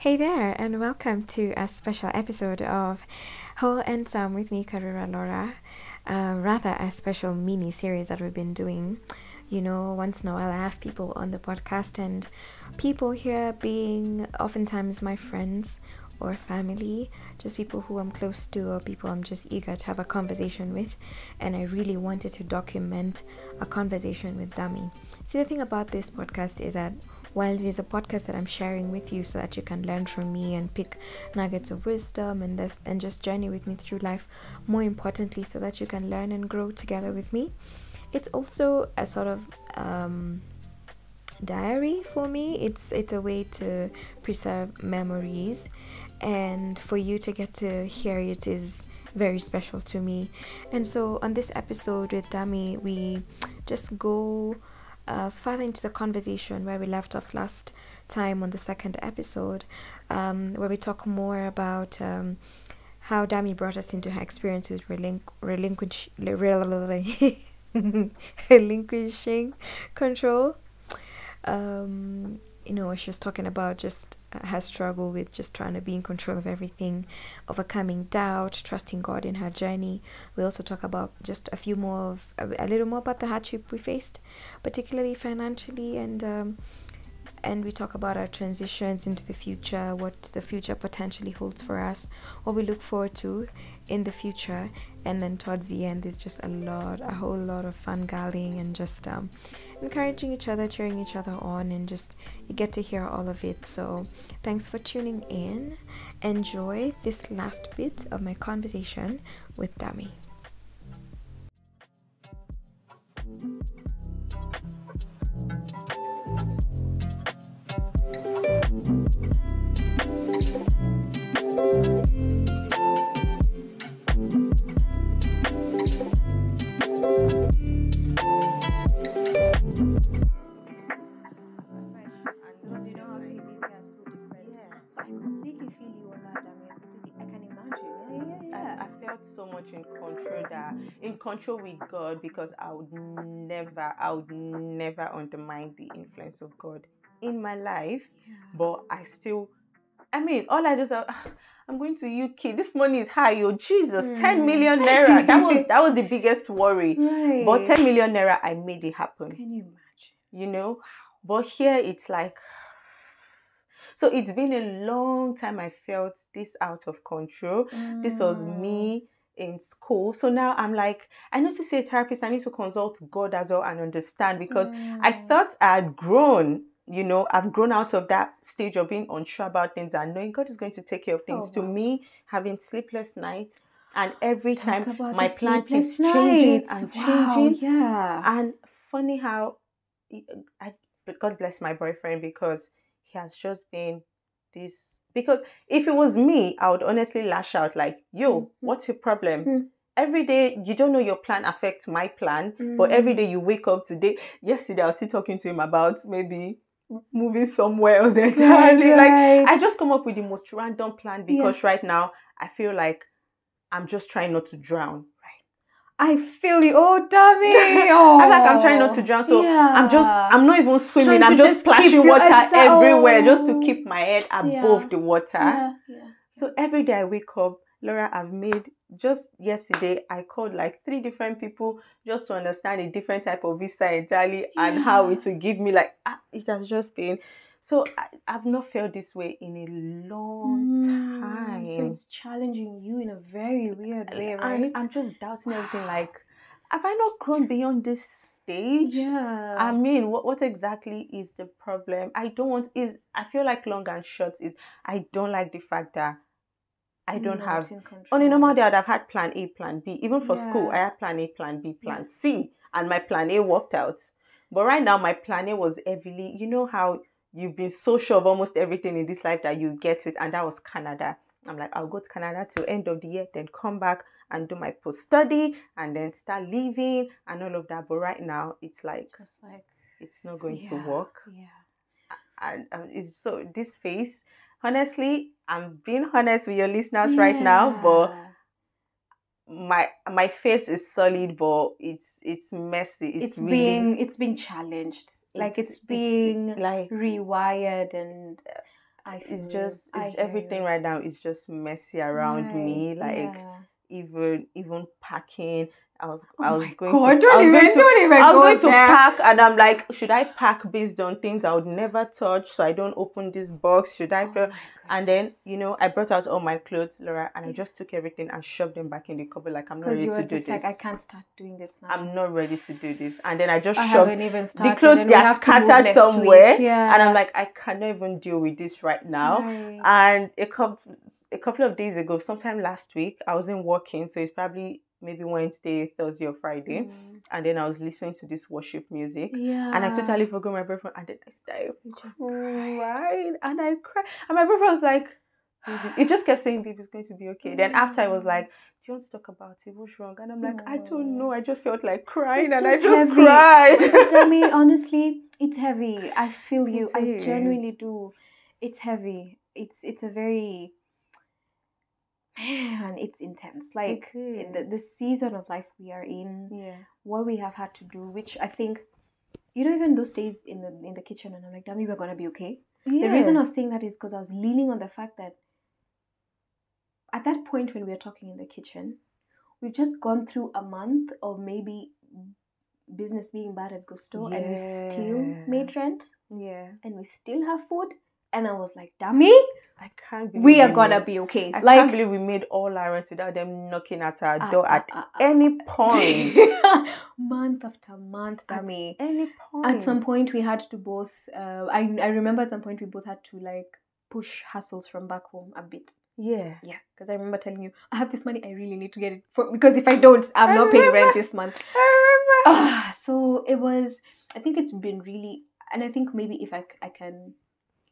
Hey there, and welcome to a special episode of Whole and Some with me, Karwirwa Laura. Uh, rather, a special mini series that we've been doing. You know, once in a while, I have people on the podcast, and people here being oftentimes my friends or family, just people who I'm close to, or people I'm just eager to have a conversation with. And I really wanted to document a conversation with Dami. See, the thing about this podcast is that while it is a podcast that I'm sharing with you so that you can learn from me and pick nuggets of wisdom and this and just journey with me through life, more importantly, so that you can learn and grow together with me. It's also a sort of um, diary for me. It's it's a way to preserve memories, and for you to get to hear it is very special to me. And so on this episode with Dami, we just go uh, further into the conversation where we left off last time on the second episode, um, where we talk more about um, how Dami brought us into her experience with relinqu- relinquish- relinquishing control. Um, you know, she was talking about just her struggle with just trying to be in control of everything, overcoming doubt, trusting God in her journey. We also talk about just a few more of a, a little more about the hardship we faced, particularly financially, and um, and we talk about our transitions into the future, what the future potentially holds for us, what we look forward to in the future, and then towards the end, there's just a lot, a whole lot of fun galling and just um, encouraging each other, cheering each other on, and just you get to hear all of it. So, thanks for tuning in. Enjoy this last bit of my conversation with Dami. Control with God because I would never, I would never undermine the influence of God in my life. But I still, I mean, all I just, uh, I'm going to UK. This money is high. Oh Jesus, Mm. million naira. That was that was the biggest worry. Right. But ten million naira, I made it happen. Can you imagine? you know but here it's like so it's been a long time i felt this out of control this was Mm. me in school so now i'm like i need to see a therapist i need to consult god as well and understand because i Mm. thought i had grown you know i've grown out of that stage of being unsure about things and knowing god is going to take care of things Oh, to me having sleepless nights and every Talk time my plan keeps sleepless changing nights. and Wow, changing Yeah. and funny how I God bless my boyfriend because he has just been this because if it was me, I would honestly lash out like, yo, Mhm. what's your problem? Mm. Every day you don't know your plan affects my plan, but every day you wake up today. Yesterday I was still talking to him about maybe moving somewhere else entirely. Like I just come up with the most random plan because right now I feel like I'm just trying not to drown. I feel you. Oh, Dami. Oh. I like I'm trying not to drown, so I'm just I'm not even swimming. I'm just just splashing water everywhere just to Oh. keep my head above Yeah. the water. Yeah, yeah. So every day I wake up, Laura, I've made just yesterday I called like three different people just to understand a different type of visa entirely and how it will give me like ah, it has just been so I, I've not felt this way in a long Mm, time. So it's challenging you in a very weird way, And right? I'm just doubting everything like have I not grown beyond this stage? yeah. I mean, what, what exactly is the problem? I don't want is I feel like long and short is I don't like the fact that I don't Not have on a normal day I'd have had plan A, plan B. Even for school, I had plan A, plan B, plan C, and my plan A worked out. But right now, my plan A was heavily, you know how you've been so sure of almost everything in this life that you get it, and that was Canada. I'm like, I'll go to Canada till end of the year, then come back and do my post study, and then start living and all of that. But right now, it's like Just like it's not going yeah, to work Yeah. and um, it's so this phase honestly i'm being honest with your listeners right now but my my faith is solid but it's it's messy it's, it's, really being it's being challenged. Like it's, being like rewired and uh, I feel it's just it's everything you. right now is just messy around me. Like yeah. even even packing. I was Oh I was going God, to don't I was even, going to I was go going to there. pack and I'm like, should I pack based on things I would never touch so I don't open this box? Should I? Oh and then, you know, I brought out all my clothes, Laura, and I just took everything and shoved them back in the cupboard like I'm not ready to do this. like, I can't start doing this now. I'm not ready to do this. And then I just I shoved even started. clothes, they are have to move scattered somewhere, Week. Yeah. and I'm like, I cannot even deal with this right now. Right. And a couple a couple of days ago, sometime last week, I wasn't working, so it's probably maybe Wednesday, Thursday, or Friday. Mm. And then I was listening to this worship music. Yeah. And I totally forgot my boyfriend. And then I started crying. And I cried. And my boyfriend was like, he just kept saying, baby, it's going to be okay. Then after I was Mm. like, Do you want to talk about it? What's wrong? And I'm like, I don't know. I just felt like crying It's and I just heavy. cried. Tell me honestly, it's heavy. I feel you. It I genuinely do. It's heavy. It's it's a very man. It's intense. Like eh, is. the the season of life we are in, yeah. what we have had to do, which I think, you know, even those days in the in the kitchen, and I'm like, Dami, we're gonna be okay. yeah. The reason I was saying that is because I was leaning on the fact that at that point when we were talking in the kitchen, we've just gone through a month of maybe business being bad at Gusto and we still made rent Yeah. and we still have food. And I was like, Dami, I can't believe we are gonna made- be okay. I like can't believe we made all our rent without them knocking at our ah, door ah, at ah, ah, any point. month after month, At Dami. any point. At some point, we had to both. Uh, I I remember at some point we both had to like push hustles from back home a bit. Yeah. Yeah, because I remember telling you, I have this money, I really need to get it for because if I don't, I'm I not paying rent this month. I remember. Ah, so it was. I think it's been really, and I think maybe if I, I can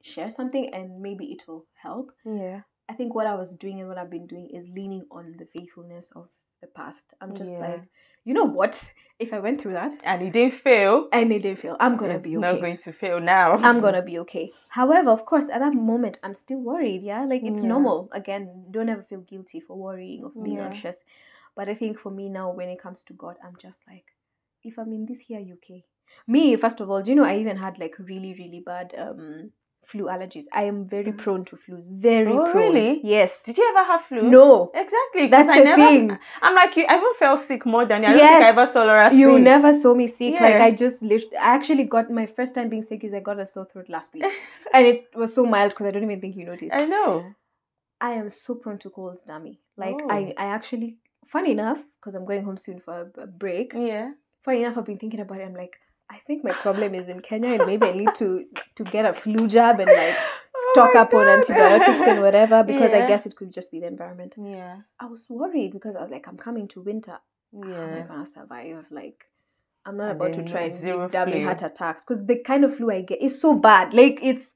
share something and maybe it will help. yeah. I think what I was doing and what I've been doing is leaning on the faithfulness of the past. I'm just Yeah. like, you know what? If I went through that And it didn't fail. and it didn't fail, I'm gonna be not going to fail now. I'm gonna be okay. However, of course, at that moment, I'm still worried. Yeah, like it's Yeah. normal. Again, don't ever feel guilty for worrying or for being Yeah. anxious. But I think for me now, when it comes to God, I'm just like, if I'm in this here UK, me first of all, do you know I even had like really really bad um flu allergies. I am very Mm. prone to flus. Very Oh, prone. really? Yes. Did you ever have flu? No. Exactly. That's I the never, thing. I'm like you. I even felt sick more than you. I don't think I ever saw Laura You never saw me sick. Like I just lit- I actually got my first time being sick is I got a sore throat last week. and it was so mild because I don't even think you noticed. I know. I am so prone to colds, Dami. Like Oh. I, I actually, funny enough, because I'm going home soon for a, a break. Yeah. Funny enough, I've been thinking about it. I'm like, I think my problem is in Kenya, and maybe I need to to get a flu jab and like Oh stock my up on antibiotics and whatever. Because I guess it could just be the environment. Yeah. I was worried because I was like, I'm coming to winter. How am I Yeah. gonna survive? Like, I'm not And about to try and give Dami flu. heart attacks because the kind of flu I get is so bad. Like it's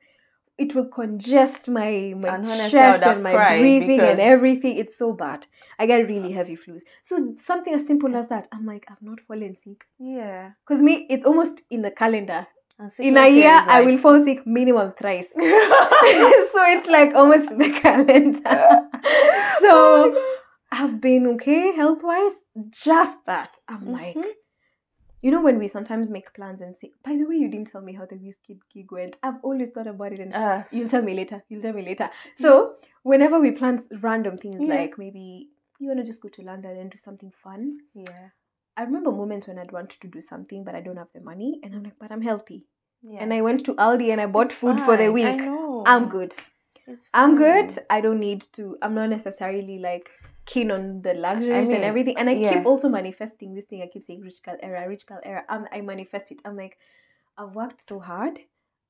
it will congest my my And honestly, I would chest and my breathing and everything. It's so bad. I get really heavy flus. So something as simple as that, I'm like, I've not fallen sick. Yeah. Because me, it's almost in the calendar. In a year, is I will fall sick minimum thrice. so it's like almost in the calendar. so I've been okay health wise. Just that. I'm like, Mhm. You know, when we sometimes make plans and say, by the way, you didn't tell me how the whiskey gig went. I've always thought about it and Uh, you'll tell me later. You'll tell me later. So whenever we plan random things Yeah. like maybe you want to just go to London and do something fun. yeah. I remember moments when I'd want to do something, but I don't have the money. And I'm like, but I'm healthy. Yeah. And I went to Aldi and I bought food for the week. I know. I'm good. I'm good. I don't need to. I'm not necessarily like keen on the luxuries mean, and everything. And I yeah. keep also manifesting this thing. I keep saying rich girl era, rich girl era. I'm, I manifest it. I'm like, I've worked so hard.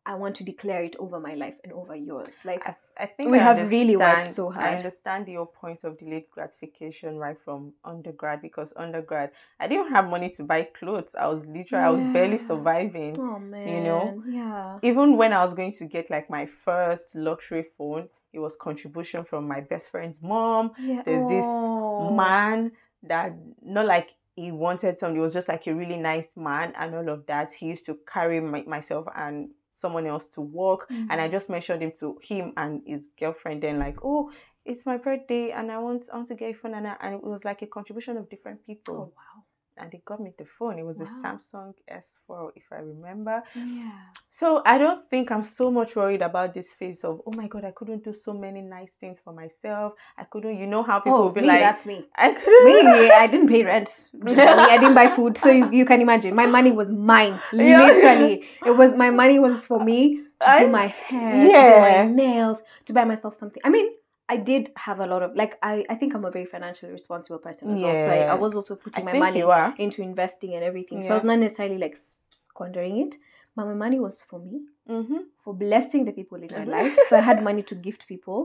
I want to declare it over my life and over yours. Like, I, I think We I have really worked so hard. I understand your point of delayed gratification right from undergrad because undergrad I didn't have money to buy clothes. I was literally I was barely surviving. oh man, You know, yeah, Even when I was going to get like my first luxury phone, it was contribution from my best friend's mom. yeah. There's this Oh. man that not like he wanted something, it was just like a really nice man and all of that. He used to carry my, myself and someone else to work and I Mhm. just mentioned him to him and his girlfriend. Then like, oh, it's my birthday and I want I want to get a phone and, I, and it was like a contribution of different Oh people. wow. And they got me the phone. It was Wow. a Samsung S4, if I remember. Yeah. So I don't think I'm so much worried about this phase of, oh my God, I couldn't do so many nice things for myself. I couldn't, you know, how oh, people oh, will be me, like, that's me. I couldn't. Me, I didn't pay rent. I didn't buy food, so you, you can imagine. My money was mine. Literally, it was my money was for me to I- do my hair, to do my nails, to buy myself something. I mean, I did have a lot of like I. I think I'm a very financially responsible person as well. So I, I was also I putting my money into investing and everything. So I was not necessarily like squandering it, but my money was for me, Mm-hmm. for blessing the people in my Mhm. life. So I had money to gift people.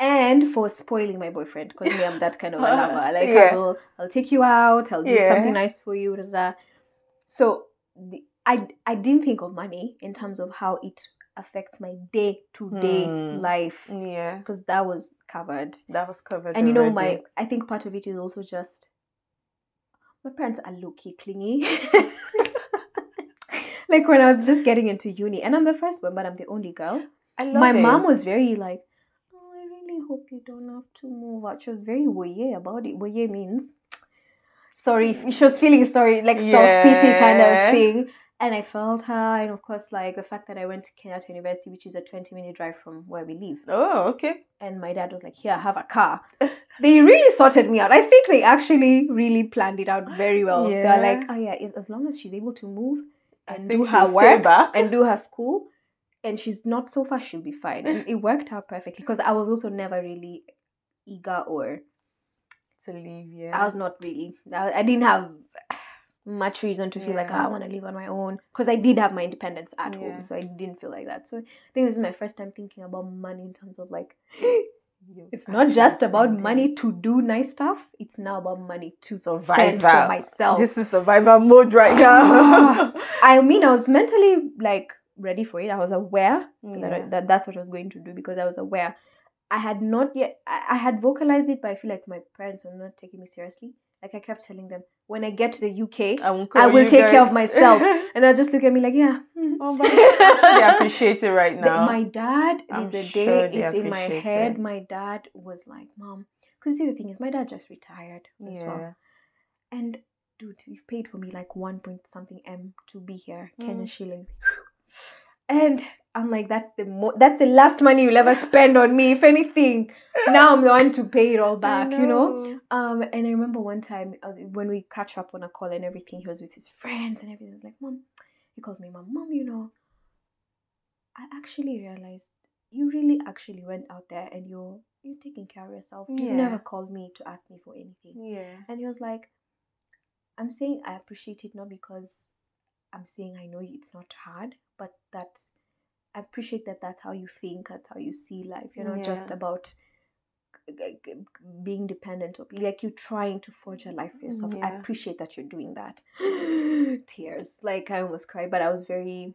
And for spoiling my boyfriend, because me, I'm that kind of a lover. Like Yeah. I'll, I'll take you out, I'll do Yeah. something nice for you. Da, da. So the, I, I didn't think of money in terms of how it affects my day to day life, Yeah, because that was covered. that was covered. And you know, already. my I think part of it is also just my parents are low key clingy. like when I was just getting into uni, and I'm the first one, but I'm the only girl. I love my it. mom was very like, "Oh, I really hope you don't have to move out." She was very woye about it. Woye means sorry. She was feeling sorry, like self pity kind of thing. And I felt her, and of course, like the fact that I went to Kenyatta University, which is a 20 minute drive from where we live Oh, okay. and my dad was like, "Here, have a car." they really sorted me out. I think they actually really planned it out very well. Yeah. They're like, "Oh yeah, as long as she's able to move and do her work and do her school, and she's not so far, she'll be fine." And it worked out perfectly because I was also never really eager or to leave. Yeah, I was not really. I, I didn't have much reason to feel like oh, I want to live on my own because I did have my independence at Yeah. home, so I didn't feel like that. So I think this is my first time thinking about money in terms of like it's not just about money to do nice stuff. It's now about money to survive for myself. This is survival mode right now. I mean, I was mentally like ready for it. I was aware that, I, that that's what I was going to do because I was aware. I had not yet. I, I had vocalized it, but I feel like my parents were not taking me seriously. Like I kept telling them, when I get to the UK, I, won't I will take care of myself. and they'll just look at me like, yeah. hmm." oh, but they appreciate it right now. my dad is a sure day it's in my head. it. My dad was like, "Mom," because see the thing is, my dad just retired as well, and dude, you've paid for me like one point something m to be here, Mm. Kenyan shillings, and I'm like, that's the mo- that's the last money you'll ever spend on me. If anything, now I'm the one to pay it all back, you know. Um, and I remember one time uh, when we catch up on a call and everything, he was with his friends and everything. I was like, Mom, he calls me, Mom, Mom, you know, I actually realized you really actually went out there and you're you're taking care of yourself. You never called me to ask me for anything. Yeah. And he was like, I'm saying I appreciate it not because I'm saying I know it's not hard, but that's I appreciate that that's how you think, that's how you see life. You're not just about being dependent of like you're trying to forge a life for yourself. I appreciate that you're doing that. Tears. Like I almost cried, but I was very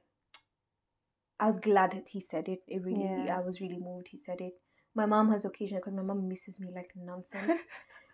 I was glad that he said it. It really Yeah. I was really moved he said it. My mom has occasion because my mom misses me like nonsense.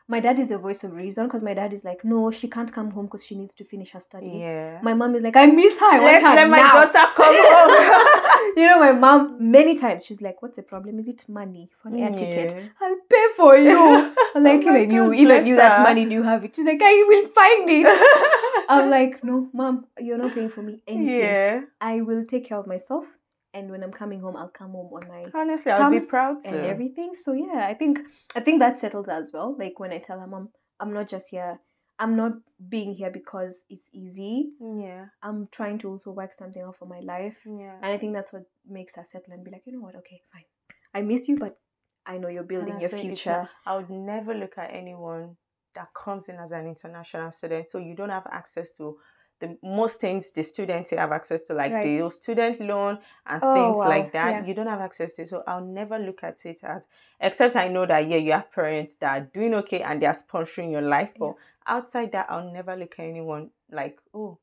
my dad is a voice of reason because my dad is like, no, she can't come home because she needs to finish her studies. Yeah. My mom is like, I miss her. I want let, her let my now." daughter come home. you know, my mom many times she's like, "What's the problem? Is it money for an air ticket? I'll pay for you." I'm like, Oh even you, oh God, even you, that her. money you have it. She's like, I will find it. I'm like, no, mom, you're not paying for me anything. yeah. I will take care of myself, and when I'm coming home, I'll come home on my Honestly, I'll be proud to. and everything. So yeah, I think I think that settles as well. Like when I tell her mom, I'm not just here. I'm not being here because it's easy. Yeah. I'm trying to also work something out for my life. Yeah. And I think that's what makes her settle and be like, you know what, okay, fine. I miss you, but I know you're building your Honestly, future. I would never look at anyone that comes in as an international student. So you don't have access to the most things the students have access to, like Right. the student loan and Oh, things wow. like that. Yeah. You don't have access to. So I'll never look at it as, except I know that yeah, you have parents that are doing okay and they are sponsoring your life. But outside that, I'll never look at anyone like, oh,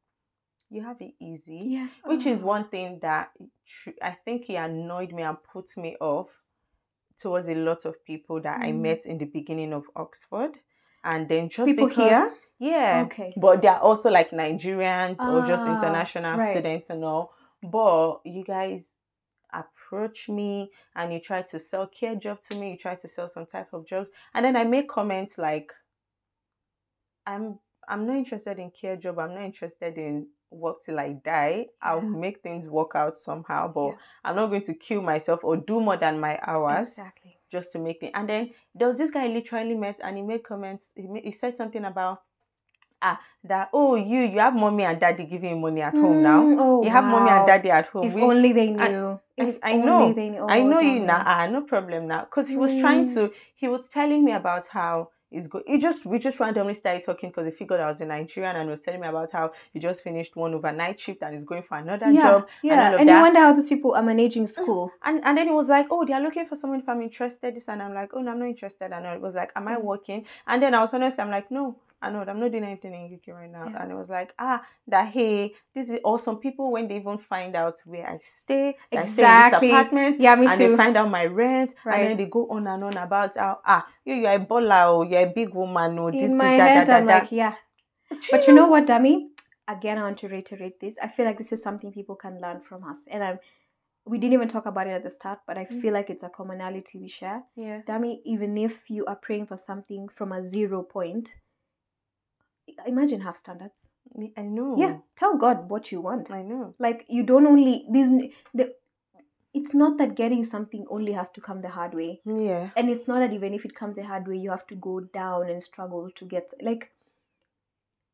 you have it easy Yeah. which is Oh. one thing that tr- I think he annoyed me and put me off towards a lot of people that I Mm. met in the beginning of Oxford, and then just People because, here? Yeah, Okay. but they're also like Nigerians or just Ah, international right. students and all. But you guys approach me and you try to sell care job to me, you try to sell some type of jobs, and then I make comments like, I'm I'm not interested in care job. I'm not interested in work till I die. I'll Yeah. make things work out somehow, but Yeah. I'm not going to kill myself or do more than my hours Exactly. just to make things. And then there was this guy I literally met, and he made comments. He, ma- he said something about ah that oh you you have mommy and daddy giving you money at home now. Mm, Oh, You have mommy and daddy at home. If We- only they knew. I- if I know. Knew. I Oh, know you now. Ah, no problem now. Because he was trying Mm. to. He was telling me about how it's good. He just we just randomly started talking because he figured I was in Nigeria and he was telling me about how he just finished one overnight shift and is going for another Yeah, job. yeah. all of And, you wonder how these people are managing school. And and then he was like, oh, they are looking for someone if I'm interested. This and I'm like, oh no, I'm not interested. And it was like, am I Mm. working? And then I was honest. I'm like, no, I know I'm not doing anything in UK right now. Yeah. And it was like, ah, that hey, this is awesome. people when they even find out where I stay, that I stay in Exactly. this apartment, Yeah, me and too. they find out my rent, Right. and then they go on and on about how ah, you you're a baller, or you're a big woman, or this, In this, my that, head, that, I'm that, like, yeah. But you know what, Dami? Again, I want to reiterate this. I feel like this is something people can learn from us. And I'm, we didn't even talk about it at the start, but I Mm. feel like it's a commonality we share. yeah, Dami, even if you are praying for something from a zero point, imagine have standards. I know. Yeah, tell God what you want. I know. Like you don't only these the. It's not that getting something only has to come the hard way, Yeah. and it's not that even if it comes the hard way, you have to go down and struggle to get like.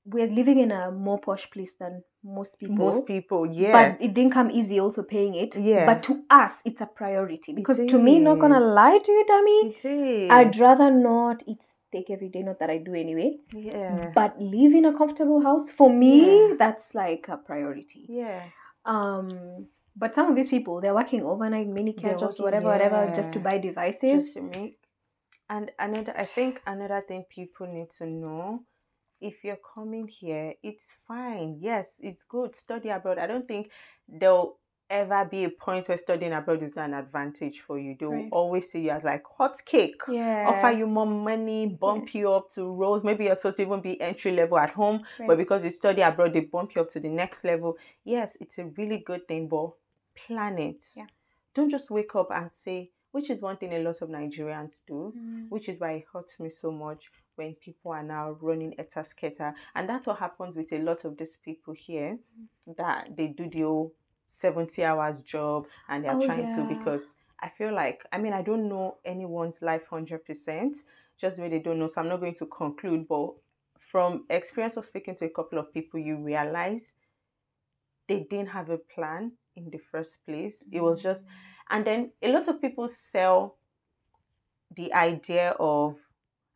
We're living in a more posh place than most people. Most people, yeah. But it didn't come easy also paying it. Yeah. But to us, it's a priority. Because to me, not gonna lie to you, Dami, it is. I'd rather not eat steak every day, not that I do anyway. yeah. But live in a comfortable house, for me, Yeah. that's like a priority. Yeah. Um but some of these people they're working overnight mini care jobs, whatever, whatever, just to buy devices. Just to make. And another, I think another thing people need to know, if you're coming here, it's fine. Yes, it's good. Study abroad. I don't think there'll ever be a point where studying abroad is not an advantage for you. They'll Right. always see you as like hot cake. Yeah. Offer you more money, bump you up to roles. Maybe you're supposed to even be entry level at home, but because you study abroad, they bump you up to the next level. Yes, it's a really good thing, but plan it. Yeah. Don't just wake up and say, which is one thing a lot of Nigerians do, Mm. which is why it hurts me so much when people are now running etasketa. And that's what happens with a lot of these people here that they do the 70 hours job and they're Oh, trying to because I feel like, I mean, I don't know anyone's life 100%, just they don't know. So I'm not going to conclude, but from experience of speaking to a couple of people, you realize they didn't have a plan in the first place. It was just, and then a lot of people sell the idea of,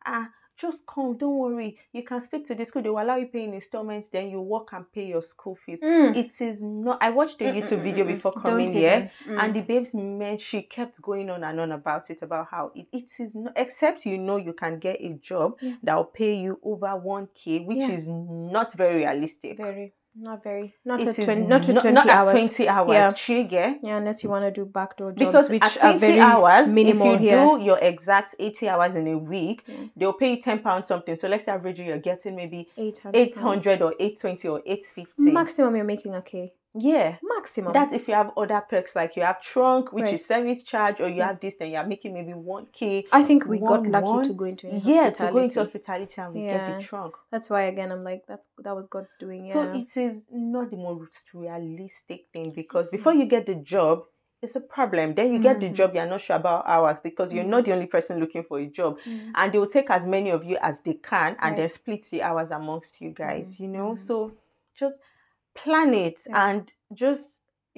ah, just come, don't worry. You can speak to the school, they will allow you pay in installments, then you work and pay your school fees. Mm. It is not, I watched a Mm, YouTube mm, video mm, mm. before coming here. And the babes meant she kept going on and on about it about how it, it is not except you know you can get a job Yeah. that will pay you over 1k which Yeah. is not very realistic very not very not It at 20 not not, 20 not at hours. 20 hours. Yeah. Chige. yeah unless you want to do backdoor jobs because which at are 20 very hours minimal if you here do your exact 80 hours in a week Yeah. they'll pay you 10 pounds something. So let's say average you're getting maybe 800 800 or 820 or 850 maximum you're making k yeah maximum That's if you have other perks like you have tronc, which Right. is service charge, or you Yeah. have this, then you're making maybe one k. i think we got lucky one- to go into Yeah, to go into hospitality. and we get Yeah. the tronc. that's why again i'm like that's that was god's doing yeah So it is not the most realistic thing because before you get the job, it's a problem. Then you get the Mhm. job, you're not sure about hours because you're not the only person looking for a job. Mm. And they will take as many of you as they can and then Right. split the hours amongst you guys, you know? So just plan it Yeah. and just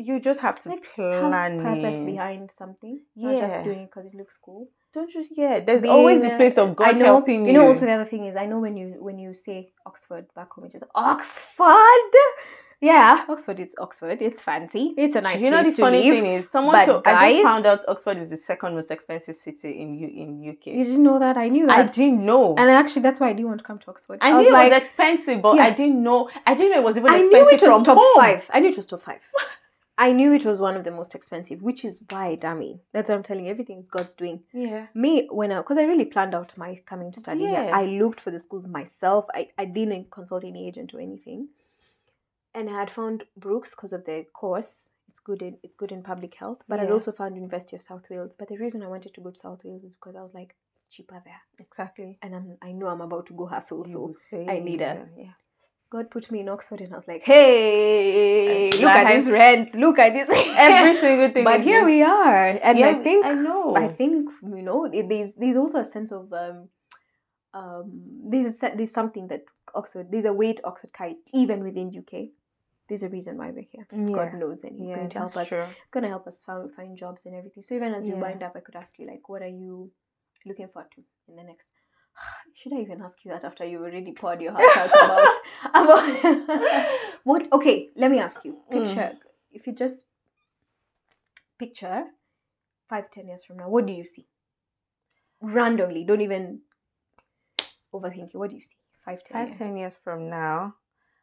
you just have to like plan have purpose it. behind something not just doing it because it looks cool Don't just yeah. There's always the place of God know, helping you. You know, also the other thing is, I know when you when you say Oxford back home, it's just Oxford. Yeah, Oxford is Oxford. It's fancy. It's a nice you know the funny live. thing is, someone told, I just found out Oxford is the second most expensive city in U, in UK. You didn't know that? I knew That. I didn't know. and actually, that's why I didn't want to come to Oxford. I, was knew it like, was expensive, but Yeah. I didn't know. I didn't know it was even expensive. I expensive knew it was from top home. five. I knew it was top five. I knew it was one of the most expensive, which is why, Dami. That's what I'm telling you. Everything is God's doing. Yeah. me when I because I really planned out my coming to study here. I looked for the schools myself. I, I didn't consult any agent or anything. And I had found Brookes because of the course. It's good in it's good in public health. But I'd also found University of South Wales. But the reason I wanted to go to South Wales is because I was like, it's cheaper there. Exactly. And I'm I know I'm about to go hustle, You so I need a- yeah, yeah. God put me in Oxford and I was like, hey, look at this rent, look at this. Every single thing. but here just- we are. And Yeah, I think I know. I think you know it- there's there's also a sense of um um there's a, there's something that Oxford there's a weight Oxford carries even within UK. There's a reason why we're here. God knows, and He's yeah, going to help us. true. Going to help us find find jobs and everything. So even as you Yeah. wind up, I could ask you like, what are you looking forward to in the next? Should I even ask you that after you already poured your heart out about about what? Okay, let me ask you. Mm. Picture if you just picture five ten years from now, what do you see? Randomly, don't even overthink it. What do you see? Five ten Five, years. ten years from now,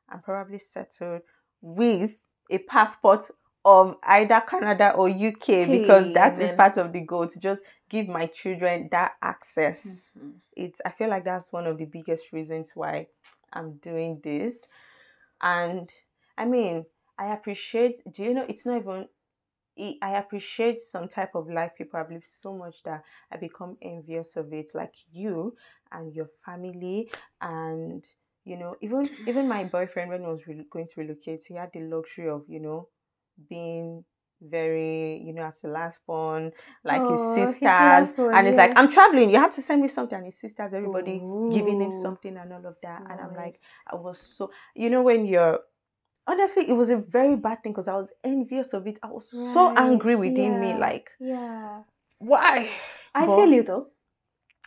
I'm probably settled with a passport of either Canada or UK because that is part of the goal to just give my children that access. Mhm. It's I feel like that's one of the biggest reasons why I'm doing this. And I mean, I appreciate do you know it's not even I appreciate some type of life people have lived so much that I become envious of it. Like you and your family, and you know, even even my boyfriend when he was re- going to relocate, he had the luxury of you know being very you know as the last born like his oh, sisters last one, and it's like i'm traveling you have to send me something and his sisters everybody giving him something and all of that and i'm like I was so, you know, when you're honestly, it was a very bad thing because I was envious of it. I was so angry within me, like, yeah. why? I But- feel you though.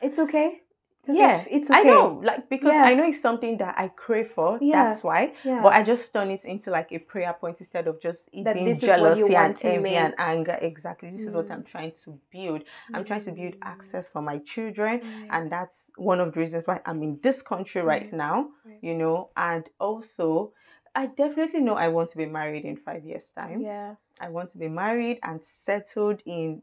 It's okay. Okay. Yeah, it's okay. I know, like, because Yeah. I know it's something that I crave for. Yeah. That's why. Yeah. But I just turn it into like a prayer point instead of just it That being this is what you jealousy and envy and anger. Exactly. This is what Mm. I'm trying to build. I'm trying to build Mm. access for my children. Right. And that's one of the reasons why I'm in this country right now. You know and also i definitely know i want to be married in five years time yeah. i want to be married and settled in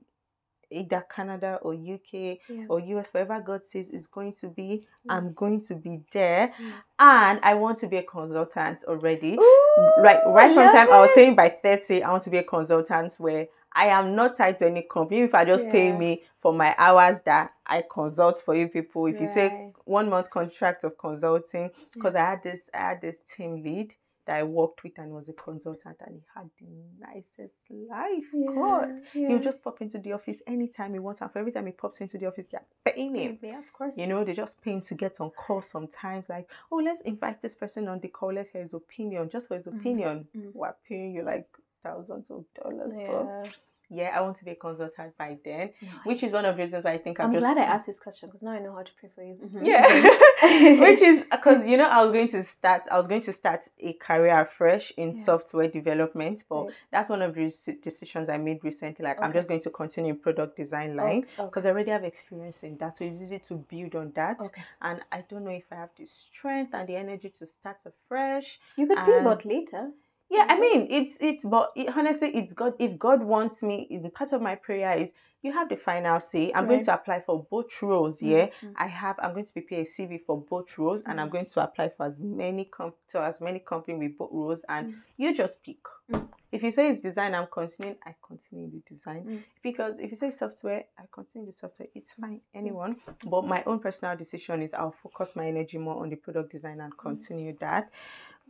either canada or uk Yeah. or us wherever god says is going to be Mm. i'm going to be there. Yeah. and i want to be a consultant already. Ooh, right right from time i was saying by 30 i want to be a consultant where i am not tied to any company. If i just pay me for my hours that i consult for you people. If you say one month contract of consulting because I had this I had this team lead that I worked with and was a consultant and he had the nicest life. God. yeah. He'll just pop into the office anytime he wants and for every time he pops into the office, they're paying him. yeah, of course. You know, they just pay him to get on call sometimes, like, oh, let's invite this person on the call, let's hear his opinion. Just for his Mhm. opinion. Mhm. We're paying you like thousands of dollars. for Yeah. I want to be a consultant by then. Nice. Which is one of the reasons why I think I'm, I'm just glad I asked this question because now I know how to pray for you. Mhm. yeah which is because you know i was going to start i was going to start a career fresh in Yeah. software development but Right. that's one of the decisions i made recently like i'm just going to continue in product design line because i already have experience in that so it's easy to build on that okay. and i don't know if i have the strength and the energy to start afresh You could pivot later. Yeah i Mhm. mean it's it's but it, honestly it's god if god wants me part of my prayer is you have the final say i'm going to apply for both roles yeah Mhm. I have I'm going to prepare a CV for both roles and I'm Mm. going to apply for as many com- to as many companies with both roles and Mm. you just pick. Mm. If you say it's design, I'm continuing, I continue the design. Mm. Because if you say software, I continue the software. It's Mm. fine, anyone. But my own personal decision is I'll focus my energy more on the product design Mm. and continue that.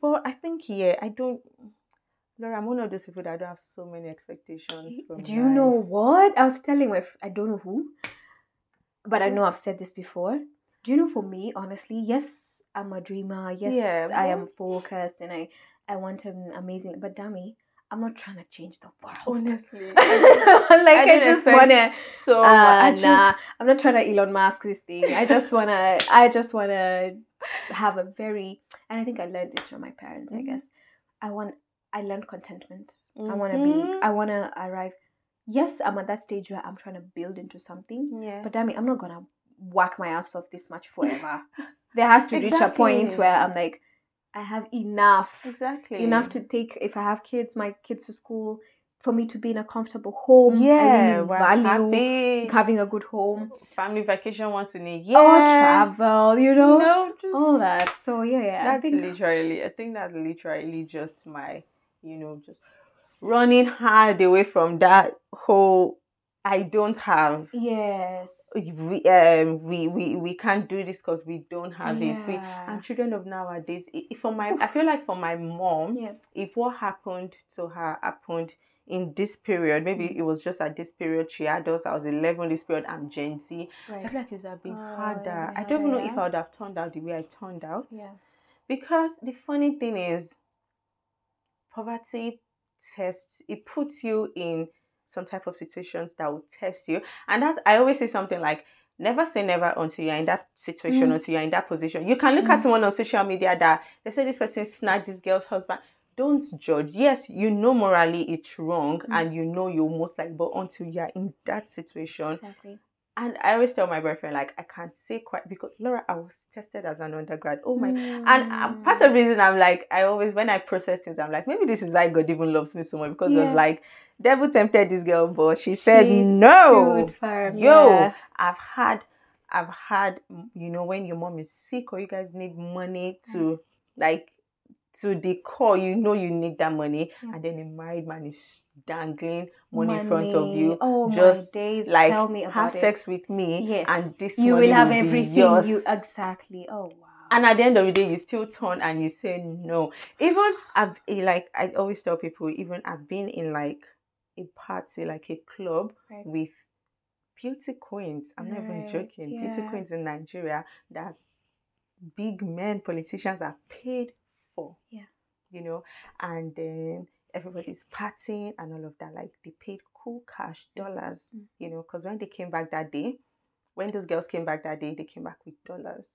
But I think yeah, I don't Laura, I'm one of those people that don't have so many expectations. From Do you life. know what? I was telling my, I don't know who, but I know I've said this before. Do you know for me, honestly, yes, I'm a dreamer. Yes, Yeah, I am focused and I, I want an amazing, but Dami, I'm not trying to change the world. Honestly, like I, don't just wanna, so uh, much. I nah, just- I'm not trying to Elon Musk this thing. I just wanna, I just wanna have a very, and I think I learned this from my parents. I Mhm. guess I want, I learned contentment. I want to be, Mhm. I want to arrive. Yes, I'm at that stage where I'm trying to build into something, yeah. but damn it, I'm not gonna whack my ass off this much forever. there has to reach a point where I'm like, I have enough, exactly enough to take. If I have kids, my kids to school, for me to be in a comfortable home. yeah I really value happy. having a good home family vacation once in a year or travel. You know, no just all that. So yeah, yeah. I that's think literally i think that's literally just my you know just running hard away from that whole I don't have. Yes. We um we we, we can't do this because we don't have it. We and children of nowadays. i- For my, I feel like for my mom, Yeah. if what happened to her happened in this period, maybe Mm. it was just at this period she had us. I was eleven. This period I'm Gen Z. I Right. feel like it would have been Oh, harder. yeah, I don't even know if. I would have turned out the way I turned out. Yeah. Because the funny thing is, poverty tests, it puts you in some type of situations that will test you. And that's, I always say something like, never say never until you're in that situation, Mm. until you're in that position. You can look at someone on social media that they say this person snatched this girl's husband. Don't judge. Yes, you know morally it's wrong Mm. and you know you're most like, but until you're in that situation, Exactly. and I always tell my boyfriend, like, I can't say quite because Laura, I was tested as an undergrad. Oh my and uh, Mm. part of the reason I'm like, I always, when I process things, I'm like, maybe this is why God even loves me so much because it was like, devil tempted this girl, but she said no. Yo, yeah. I've had, I've had, mm, you know, when your mom is sick or you guys need money to, like, to the core, you know, you need that money, Yeah. and then a married man is dangling money, in front of you. Oh just my days! Like, Tell me about have it. sex with me, Yes. and this You money will have be everything. yours. You exactly. Oh wow. And at the end of the day, you still turn and you say no. Even I've eh, like I always tell people, even I've been in like a party, like a club Right. with beauty queens. I'm not even Right, joking. Beauty queens in Nigeria that big men politicians are paid for. Yeah. You know, and then everybody's partying and all of that. Like they paid cool cash, dollars, Mm. you know, because when they came back that day, when those girls came back that day, they came back with dollars.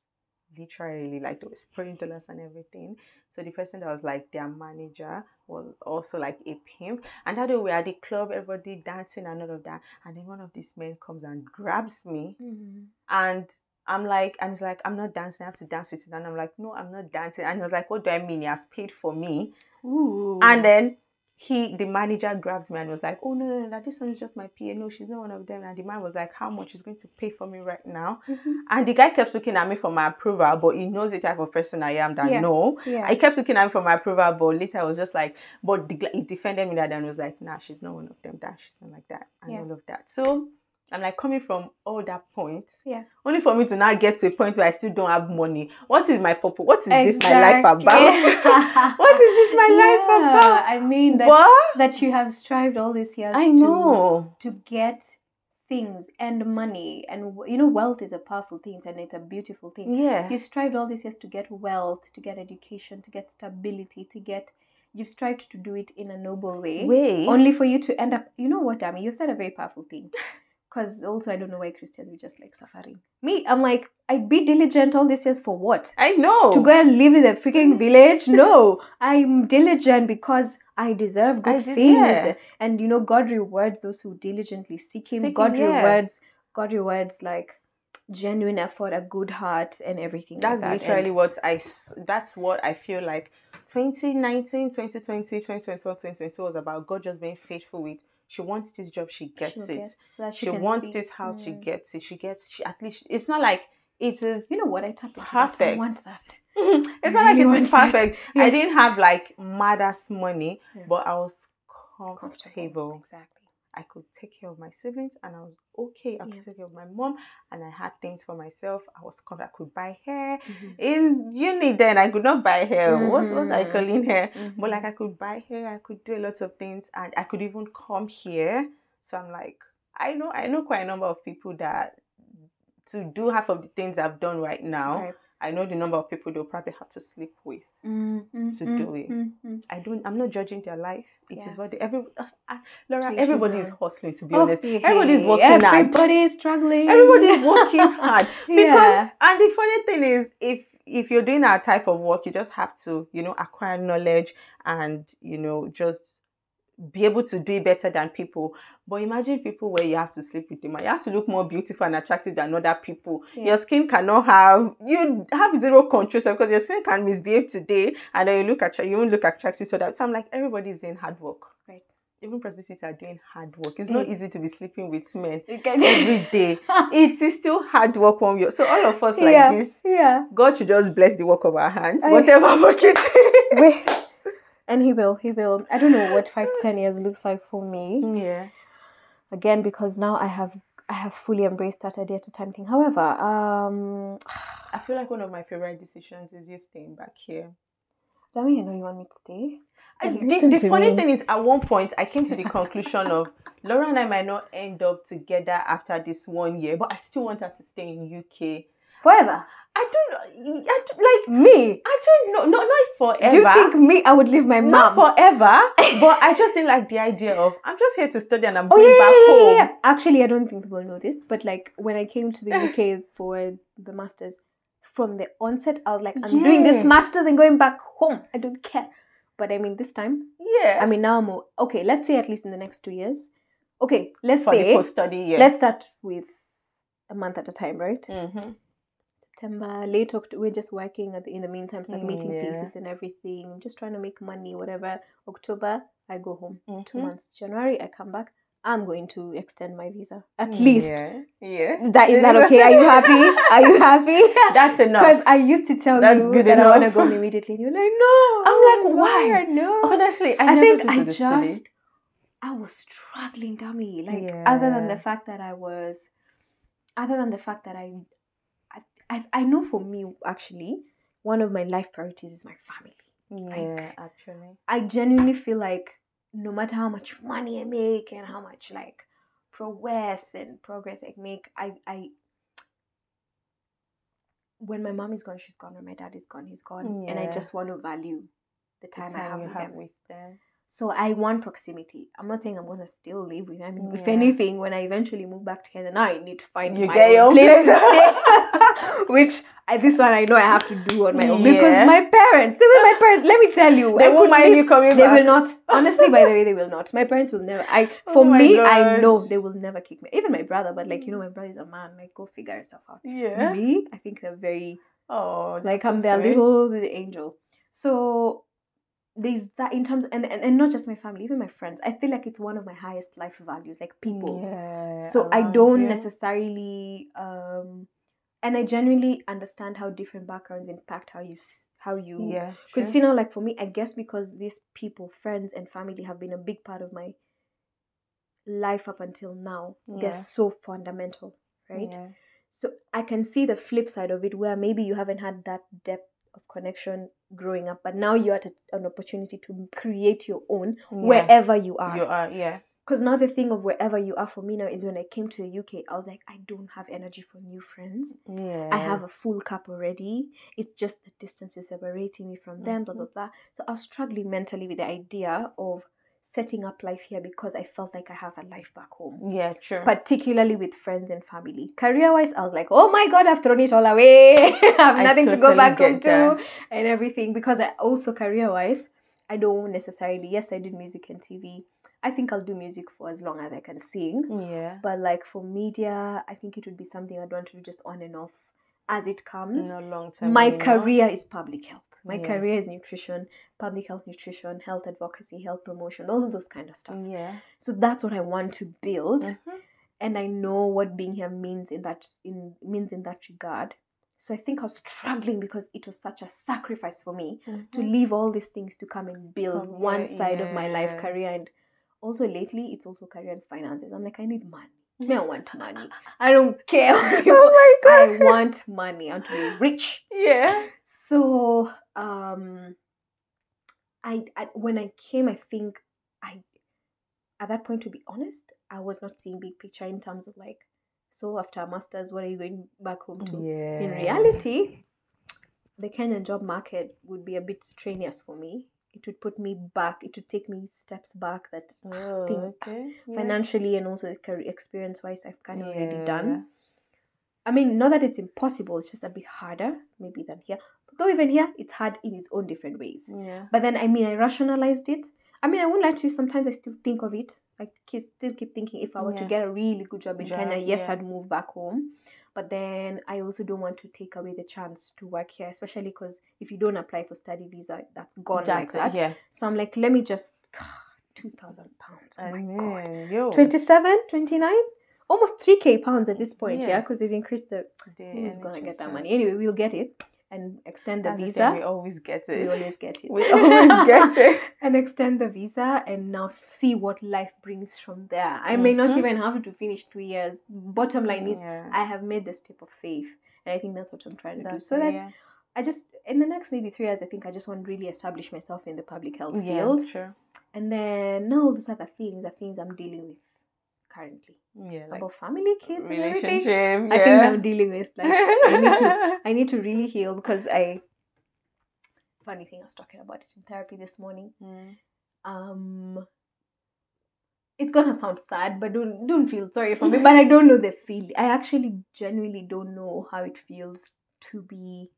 Literally, like they were spraying dollars and everything. So the person that was like their manager was also like a pimp. And that day we at the club, everybody dancing and all of that. And then one of these men comes and grabs me Mhm. and I'm like, and he's like, I'm not dancing, I have to dance it. And I'm like, no, I'm not dancing. And he was like, what do I mean? He has paid for me. Ooh. And then he, the manager grabs me and was like, oh, no, no, no, that this one is just my PA. No, she's not one of them. And the man was like, how much is going to pay for me right now? Mhm. And the guy kept looking at me for my approval, but he knows the type of person I am that Yeah. no. Yeah. I kept looking at him for my approval, but later I was just like, but the, he defended me that and was like, nah, she's not one of them, that she's not like that, and Yeah. all of that. So I'm like coming from all that point, Yeah. only for me to now get to a point where I still don't have money. What is my purpose? What is this my life Exactly. about? what is this my life about? I mean that But that you have strived all these years I know. to get things and money and you know wealth is a powerful thing and it's a beautiful thing. Yeah. You strived all these years to get wealth, to get education, to get stability, to get you've strived to do it in a noble way. Wait. Only for you to end up you know what, I mean, you've said a very powerful thing. Because also I don't know why Christians we just like suffering. Me, I'm like, I'd be diligent all these years for what? I know. to go and live in a freaking village. No, I'm diligent because I deserve good I did- things. yeah. And you know, God rewards those who diligently seek Him. Seek God Him, yeah. rewards, God rewards like genuine effort, a good heart, and everything. like That's that. literally And I. that's what I feel like 2019, 2020, 2021, 2022 was about God just being faithful with, she wants this job, she gets she'll it. that She, wants see. this house, she gets it. She gets, she at least, it's not like it is, You know what? I tap that. I Perfect. want that. it's not like it is perfect. Yeah. I didn't have like madass money, Yeah. but I was Comfortable. comfortable. Exactly. I could take care of my siblings and I was okay. I could Yeah. take care of my mom and I had things for myself. I was. I could buy hair. Mhm. In uni then I could not buy hair. What was I Mhm. calling hair? But Mhm. like I could buy hair, I could do a lot of things and I could even come here. So I'm like, I know I know quite a number of people that to do half of the things I've done right now, Right. I know the number of people they'll probably have to sleep with. Mm, mm, to do it. mm, mm. I don't I'm not judging their life. It is Yeah. what they, every uh, uh, Laura, everybody is hustling to be Oh, honest. hey, Everybody's hey, working hard. Everybody is struggling. Everybody is working hard because Yeah. and the funny thing is if if you're doing that type of work you just have to you know acquire knowledge and you know just be able to do it better than people but imagine people where you have to sleep with them you have to look more beautiful and attractive than other people Yeah. your skin cannot have you have zero control so because your skin can misbehave today and then you look at you won't look attractive to that so i'm like everybody's doing hard work Right. even prostitutes are doing hard work it's not Mm. easy to be sleeping with men every day it is still hard work one way. So all of us like yeah. this, Yeah. God should just bless the work of our hands, I- whatever work it is. And he will. He will. I don't know what five to ten years looks like for me. Yeah. Again because now I have I have fully embraced that idea a time thing. However, um, I feel like one of my favorite decisions is you staying back here. That mean you know you want me to stay. I- Listen the the to funny me. thing is, at one point, I came to the conclusion of Laura and I might not end up together after this one year, but I still want her to stay in UK. Forever. I don't know. I don't, like Me. I don't know. Not not forever. Do you think me? I would leave my not mom. forever, but I just didn't like the idea of I'm just here to study and I'm Oh going yeah, back yeah, yeah, home. yeah. Actually, I don't think people know this, but like when I came to the UK for the masters, from the onset, I was like, I'm doing this masters and going back home. I don't care. But I mean, this time, Yeah. I mean, now I'm okay. Let's say at least in the next two years. Okay, let's for the say post study year. let's start with a month at a time, right? Mhm. September, late October. We're just working at the, in the meantime, submitting Mm, yeah. thesis and everything. Just trying to make money, whatever. October, I go home. Two Mhm. months. January, I come back. I'm going to extend my visa at least. Yeah. yeah. That is that okay? Are you happy? Are you happy? That's enough. Because I used to tell That's you good that I want to go home immediately, and you're like, no. I'm like, why? No. Honestly, I, I, think I just study. I was struggling, Dami. Like other than the fact that I was, other than the fact that I, I, I, know for me actually, one of my life priorities is my family. Yeah, actually. I genuinely feel like no matter how much money I make and how much like progress and progress I make, I I when my mom is gone, she's gone. When my dad is gone, he's gone. And I just want to value the The time, I have with have them. with them. So I want proximity. I'm not saying I'm gonna still live with them. I mean, if anything, when I eventually move back to Canada, now I need to find You my own place to stay. Which I, this one I know I have to do on my own because my parents, they were my parents. Let me tell you, They I won't mind you coming back. They back. will not. Honestly, by the way, they will not. My parents will never. I Oh for my me, I know they will never kick me. Even my brother, but like you know, my brother is a man. Like go figure yourself out. Yeah. Me, I think they're very Oh, like I'm their sweet. little the angel. So there's that in terms and, and and not just my family, even my friends. I feel like it's one of my highest life values, like people. Yeah. so I don't you. necessarily um and I genuinely understand how different backgrounds impact how you how you Yeah. because you know like for me I guess because these people friends and family have been a big part of my life up until now they're so fundamental right Yeah. so I can see the flip side of it where maybe you haven't had that depth of connection growing up, but now you're at a, an opportunity to create your own Yeah. wherever you are. You are. Yeah. Because now the thing of wherever you are for me now is when I came to the UK, I was like, I don't have energy for new friends. Yeah. I have a full cup already. It's just the distance is separating me from mm-hmm. them, blah, blah, blah. So I was struggling mentally with the idea of setting up life here because I felt like I have a life back home Yeah. True. particularly with friends and family. Career wise, I was like, oh my god, I've thrown it all away. I have I nothing to go back home that. to and everything. Because I also career wise, I don't necessarily yes, I did music and TV. I think I'll do music for as long as I can sing. yeah. But like for media, I think it would be something I'd want to do just on and off as it comes. No long term. My career is public health. My Yeah. career is nutrition, public health nutrition, health advocacy, health promotion, all of those kind of stuff. Yeah. So that's what I want to build Mhm. and I know what being here means in that in means in that regard. So I think I was struggling because it was such a sacrifice for me to Mhm. leave all these things to come and build Come one here, side of my life career and also lately it's also career and finances. I'm like I need money. Me, I want money. I don't care. Oh my god. I want money. I want to be rich. Yeah. So um I, I when I came I think I at that point to be honest, I was not seeing big picture in terms of like so after a masters what are you going back home to? Yeah. In reality, the Kenyan job market would be a bit strenuous for me. It would put me back, it would take me steps back that Oh, think okay. Yeah. financially and also experience wise I've kind of already done. I mean, not that it's impossible, it's just a bit harder maybe than here. Though even here, it's hard in its own different ways. Yeah. But then, I mean, I rationalized it. I mean, I won't lie to you. Sometimes I still think of it. I still keep thinking if I were to get a really good job in Kenya, yes, yeah. I'd move back home. But then I also don't want to take away the chance to work here, especially because if you don't apply for study visa, that's gone like That's it, that. Yeah. So I'm like, let me just two thousand pounds. Oh I my god. mean, yo. 27, 29? Almost 3k pounds at this point, Yeah. yeah, because they've increased the the who's gonna get that money? Anyway, we'll get it. And extend the That's visa. we always get it. we always get it. We always get it. and extend the visa and now see what life brings from there. I may not Mhm. even have to finish two years. Bottom line is Yeah. I have made the step of faith. And I think that's what I'm trying to do. So that's yeah. I just in the next maybe three years I think I just want to really establish myself in the public health yeah, field. True. And then now all those other things are things I'm dealing with currently. Yeah, like About family, kids, relationship. I think I'm dealing with like I need to I need to really heal because I funny thing I was talking about it in therapy this morning. Mm. Um it's gonna sound sad, but don't don't feel sorry for me. But I don't know the feeling. I actually genuinely don't know how it feels to be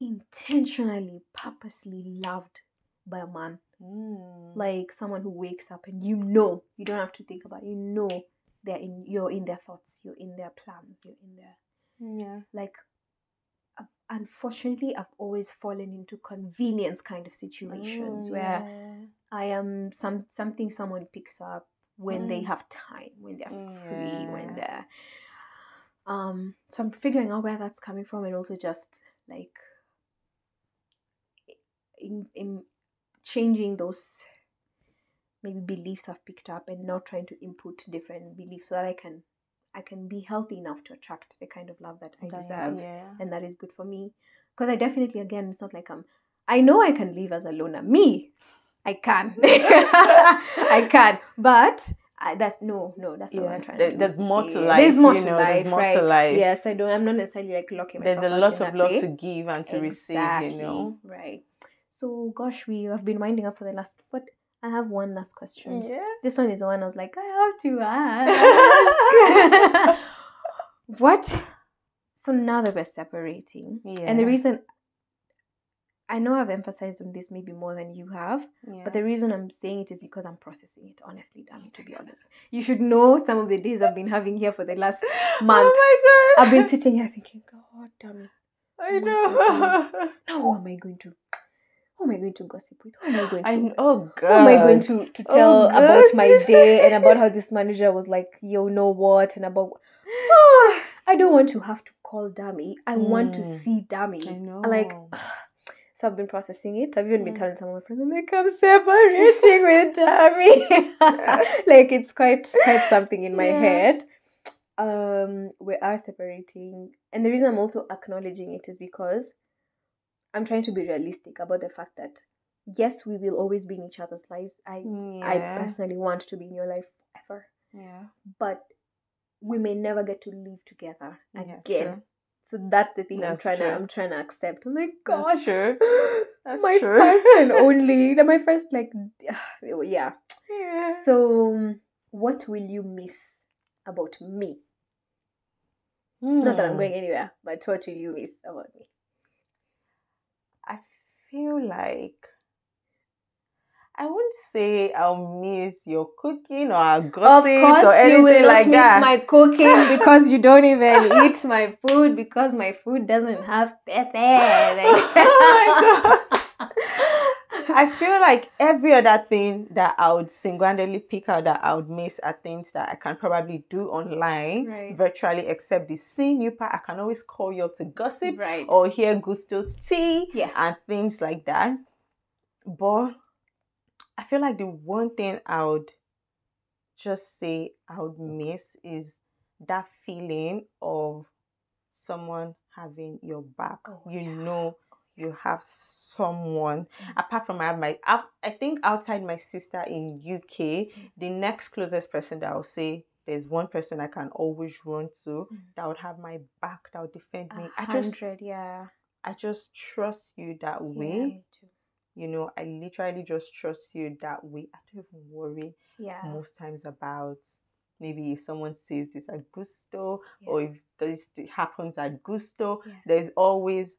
intentionally, purposely loved by a man. Mm. Like someone who wakes up and you know, you don't have to think about it, you know they're in you're in their thoughts, you're in their plans, you're in their yeah. like I've- unfortunately i've always fallen into convenience kind of situations Oh, where yeah. i am some something someone picks up when they Mm. have time when they're free when they're um so i'm figuring out where that's coming from and also just like in, in changing those maybe beliefs i've picked up and not trying to input different beliefs so that i can i can be healthy enough to attract the kind of love that i That- deserve Yeah. and that is good for me because i definitely again it's not like i'm i know i can live as a loner me i can i can but I, that's no no that's not what i'm trying there- to do. there's more to life, there's more you to know, life there's more to right? life. yes i don't i'm not necessarily like locking myself There's a lot of love to give and to receive, you know. right so gosh we have been winding up for the last but i have one last question Yeah. this one is the one I was like, I have to ask. what? So now that we're separating, yeah. and the reason I know I've emphasized on this maybe more than you have, Yeah. but the reason I'm saying it is because I'm processing it. Honestly, damn to be honest, you should know some of the days I've been having here for the last oh month. Oh my god. I've been sitting here thinking, God damn it, I Oh know. now who am I going to? Who am I going to gossip with? Who am I going to? I oh god. Who am I going to, to Oh, tell about my day and about how this manager was like, you know what, and about I don't want to have to call Dami. I want to Mm. see Dami. I know. Like so I've been processing it. I've even been Mm. telling some of my friends, I'm like, I'm separating with Dami. like it's quite quite something in my Yeah. head. Um, we are separating. And the reason I'm also acknowledging it is because I'm trying to be realistic about the fact that yes, we will always be in each other's lives. I I personally want to be in your life forever, yeah. but we may never get to live together Yeah, again. So that's the thing I'm trying true. to I'm trying to accept. I'm like, That's true. That's my true. first and only, my first like, yeah. Yeah. So, what will you miss about me? Not that I'm Hmm. going anywhere, but what will you miss about me? I feel like I wouldn't say I'll miss your cooking or our gossips or you anything will not like miss that. my cooking because you don't even eat my food because my food doesn't have pepper. Oh my I feel like every other thing that I would single-handedly pick out that I would miss are things that I can probably do online, Right. virtually, except the seeing you part. I can always call you up to gossip right. or hear Gusto's tea Yeah. and things like that. But I feel like the one thing I would just say I would miss is that feeling of someone having your back. Oh, you yeah. know you have someone Mm. apart from my I think outside my sister in UK, the next closest person that I'll say there's one person I can always run to Mm. that would have my back, that would defend me. A I just yeah. I just trust you that way. too. You know, I literally just trust you that way. I don't even worry Yeah. most times about maybe if someone says this at Gusto yeah. or if this happens at Gusto. Yeah. There's always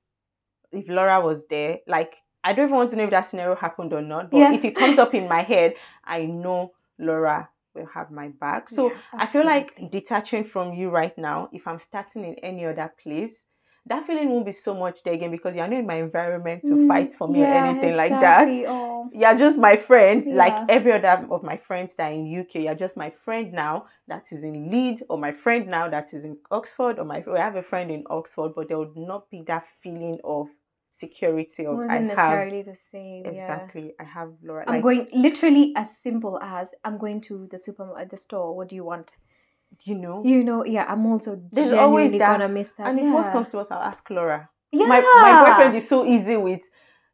if Laura was there, like I don't even want to know if that scenario happened or not, but Yeah. if it comes up in my head, I know Laura will have my back. So Yeah, I feel like detaching from you right now, if I'm starting in any other place, that feeling won't be so much there again because you're not in my environment to Mm, fight for me yeah, or anything like that. Oh. You're just my friend, Yeah. like every other of my friends that are in UK. You're just my friend now that is in Leeds, or my friend now that is in Oxford, or my I have a friend in Oxford, but there would not be that feeling of security of I have necessarily the same. Yeah. exactly. I have Laura. I'm like, going literally as simple as I'm going to the super at uh, the store. What do you want? you know. You know, yeah. I'm also There's always that. gonna miss that. and if yeah. worst comes to us, I'll ask Laura. yeah. My my boyfriend is so easy with.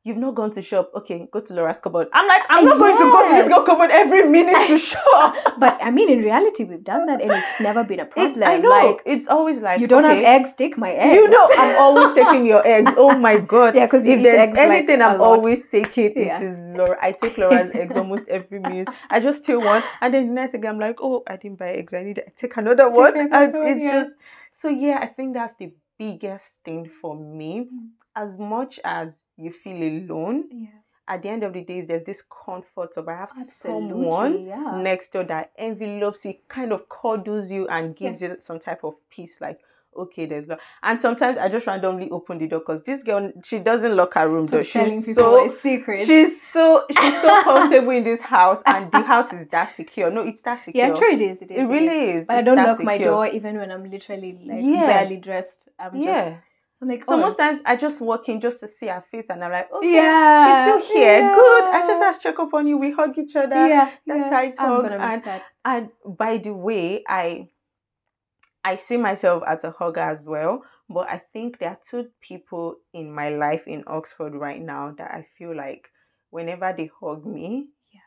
You've not gone to shop. Okay, go to Laura's cupboard. I'm like, I'm not going to go to this Yes. girl cupboard every minute to shop. But I mean, in reality, we've done that, and it's never been a problem. It's, I know. Like it's always like you don't okay, have eggs, take my eggs. You know, I'm always taking your eggs. Oh my god! Yeah, because if there's like, anything a I'm always taking, Yeah. it is Laura. I take Laura's eggs almost every meal. I just steal one, and then the next again, I'm like, oh, I didn't buy eggs. I need to take another one. another and one, it's yeah. just so yeah. I think that's the biggest thing for me. Mm. As much as you feel alone, Yeah, at the end of the day, there's this comfort of I have absolutely. someone yeah. next door that envelopes you, kind of cuddles you, and gives you some type of peace. Like, okay, there's love. And sometimes I just randomly open the door because this girl, she doesn't lock her room door. She's so my secrets. she's so she's so comfortable in this house, and the house is that secure. No, it's that secure. yeah, true. It is. It is. It really is. But I don't lock my door even when I'm literally like Yeah. barely dressed. I'm Yeah. just. I'm like, So oh, most times I just walk in just to see her face, and I'm like, okay, yeah, she's still here. Good. I just yeah. have to check up on you. We hug each other. yeah, that yeah. tight I'm hug miss and- that. And by the way, I I see myself as a hugger as well, but I think there are two people in my life in Oxford right now that I feel like whenever they hug me, Yeah.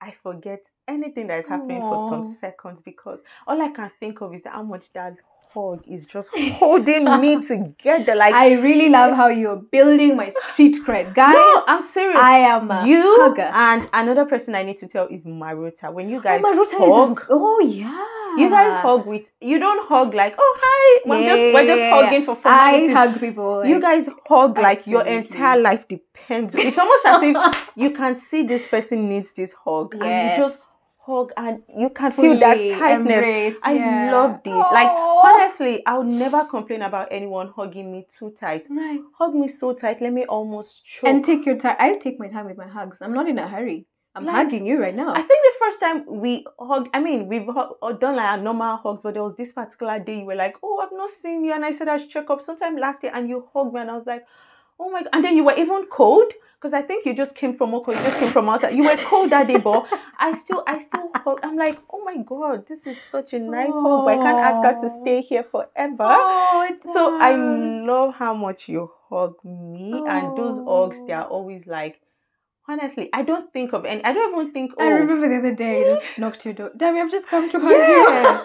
I forget anything that is happening for some seconds because all I can think of is how much that hug is just holding me together. Like I really love how you're building my street cred, guys. no, I'm serious. I am a you hugger. and another person I need to tell is Maruta. When you oh, guys oh, Maruta hug, is a, oh yeah. You guys hug with you don't hug like oh hi we're just we're just Yeah. hugging for I hug people. you guys hug like your entire life depends. It's almost as if you can see this person needs this hug and Yes. you just hug and you can feel that tightness. embrace, I yeah. loved it. Like honestly, I would never complain about anyone hugging me too tight. right. Hug me so tight, let me almost choke. And take your time. I take my time with my hugs. I'm not in a hurry. I'm Like, hugging you right now. I think the first time we hugged, I mean, we've hug, uh, done like our normal hugs, but there was this particular day you were like, "Oh, I've not seen you," and I said I should check up sometime last year, and you hugged me, and I was like, "Oh my!" god. And then you were even cold because I think you just came from Oko, you just came from outside. You were cold that day, but I still, I still hug. I'm like, "Oh my god, this is such a nice hug," I can't ask her to stay here forever. oh, So I love how much you hug me, and those hugs, they are always like. Honestly, I don't think of any. I don't even think. Oh, I remember the other day, I just knocked your door. Damn, I've just come to hug Yeah. you.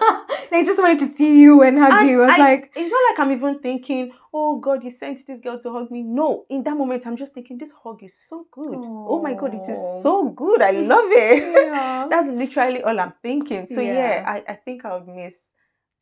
like, I just wanted to see you and hug And you. I was I- like, it's not like I'm even thinking, oh God, you sent this girl to hug me. No, in that moment, I'm just thinking, this hug is so good. Oh my God, it is so good. I love it. yeah. That's literally all I'm thinking. So, yeah, Yeah. I, I think I would miss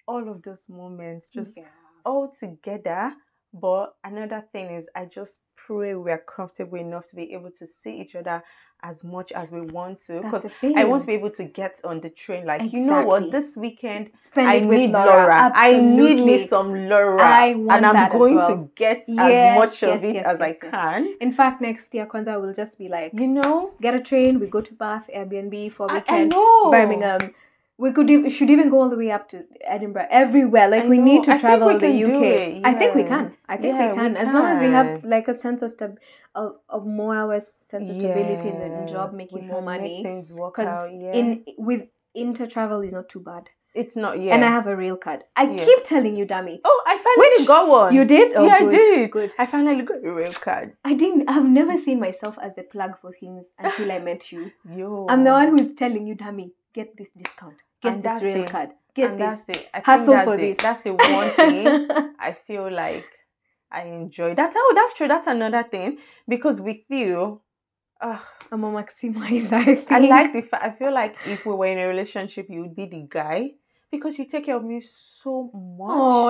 all of those moments just all together. But another thing is, I just pray we are comfortable enough to be able to see each other as much as we want to. Because. I want to be able to get on the train. Like, you know what? This weekend, spend I need Laura. Laura. I need me some Laura. I want and I'm that going well. to get Yes, as much of it yes, as I yes, yes. can. In fact, next year, Kwanzaa will just be like, You know? get a train, we go to Bath, Airbnb for weekend, know. Birmingham. We could should even go all the way up to Edinburgh, everywhere. Like I we know. need I to think travel we the can UK. it, I think we can. I think Yeah, we we can. As long as we have like a sense of stab- of, of more hours sense of stability in the job, making can more money. things work Because out. Yeah. in with inter travel is not too bad. it's not yeah. And I have a rail card. I Yeah. keep telling you, Dami. oh, I finally Which- got one. You did? Oh, yeah, good, I did. Good. I finally got a rail card. I didn't. I've never seen myself as the plug for things until I met you. Yo. I'm the one who's telling you, Dami, get this discount, get And this real it. card, get and this. that's it. I Hustle that's for it. this. That's the one thing I feel like I enjoy. That's oh, that's true. That's another thing because with you, uh, I'm a maximizer. I. I like the. I feel like if we were in a relationship, you would be the guy because you take care of me so much. Oh,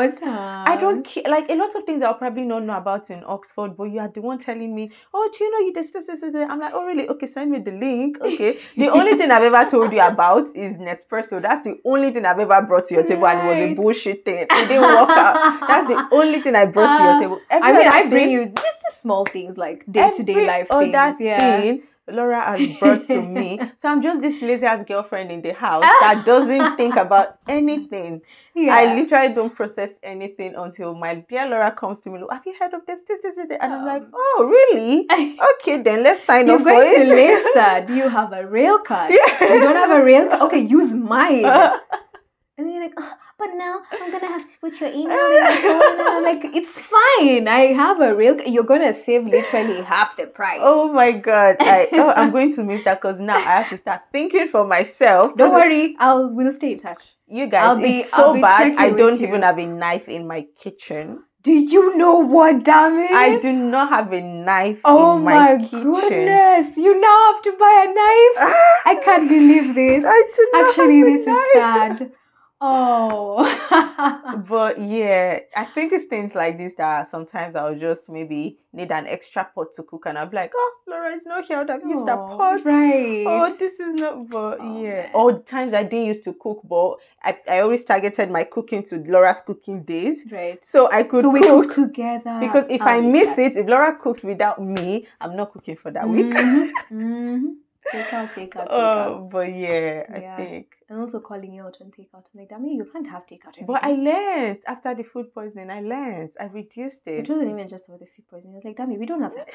I don't care. Like a lot of things I'll probably not know about in Oxford, but you are the one telling me, "Oh, do you know you this this this?" this? I'm like, "Oh, really? Okay, send me the link." Okay. the only thing I've ever told you about is Nespresso. That's the only thing I've ever brought to your table, and it was a bullshit thing. It didn't work out. That's the only thing I brought to your Uh, table. I mean, I bring thing- you just the small things like day to day life things. Yeah. thing Laura has brought to me. So I'm just this lazy ass girlfriend in the house that doesn't think about anything. yeah. I literally don't process anything until my dear Laura comes to me. Look, have you heard of this, this, this, this? And I'm like, Um, oh, really? Okay, then let's sign You're up for going to it. Leicester. Do you have a rail card? yeah. You don't have a rail card? Okay, use mine. And then you're like, oh, but now I'm gonna have to put your email in my phone. And I'm like, it's fine. I have a real. You're gonna save literally half the price. Oh my god! I oh, I'm going to miss that because now I have to start thinking for myself. Don't worry. I'll we'll stay in touch. you guys. I'll be- it's so bad. I don't you. even have a knife in my kitchen. Do you know what? Damn it! I do not have a knife Oh in my, my kitchen. goodness! You now have to buy a knife. I can't believe this. I do not Actually, have a this is sad. Oh. But yeah, I think it's things like this that sometimes I'll just maybe need an extra pot to cook, and I'll be like, "Oh, Laura is not here. I've used that Oh, pot." Right. Oh, this is not. But Oh, yeah, man. all times I didn't used to cook, but I, I always targeted my cooking to Laura's cooking days, right. so I could So we cook. together. because if I miss it, if Laura cooks without me, I'm not cooking for that week. hmm Take out, take out, take out. Oh, but yeah, I think. And also calling you out on takeout. I'm like, damn you can't have takeout. every But I learned after the food poisoning. I learned. I reduced It it. wasn't even just about the food poisoning. I was like, damn it, we don't have that.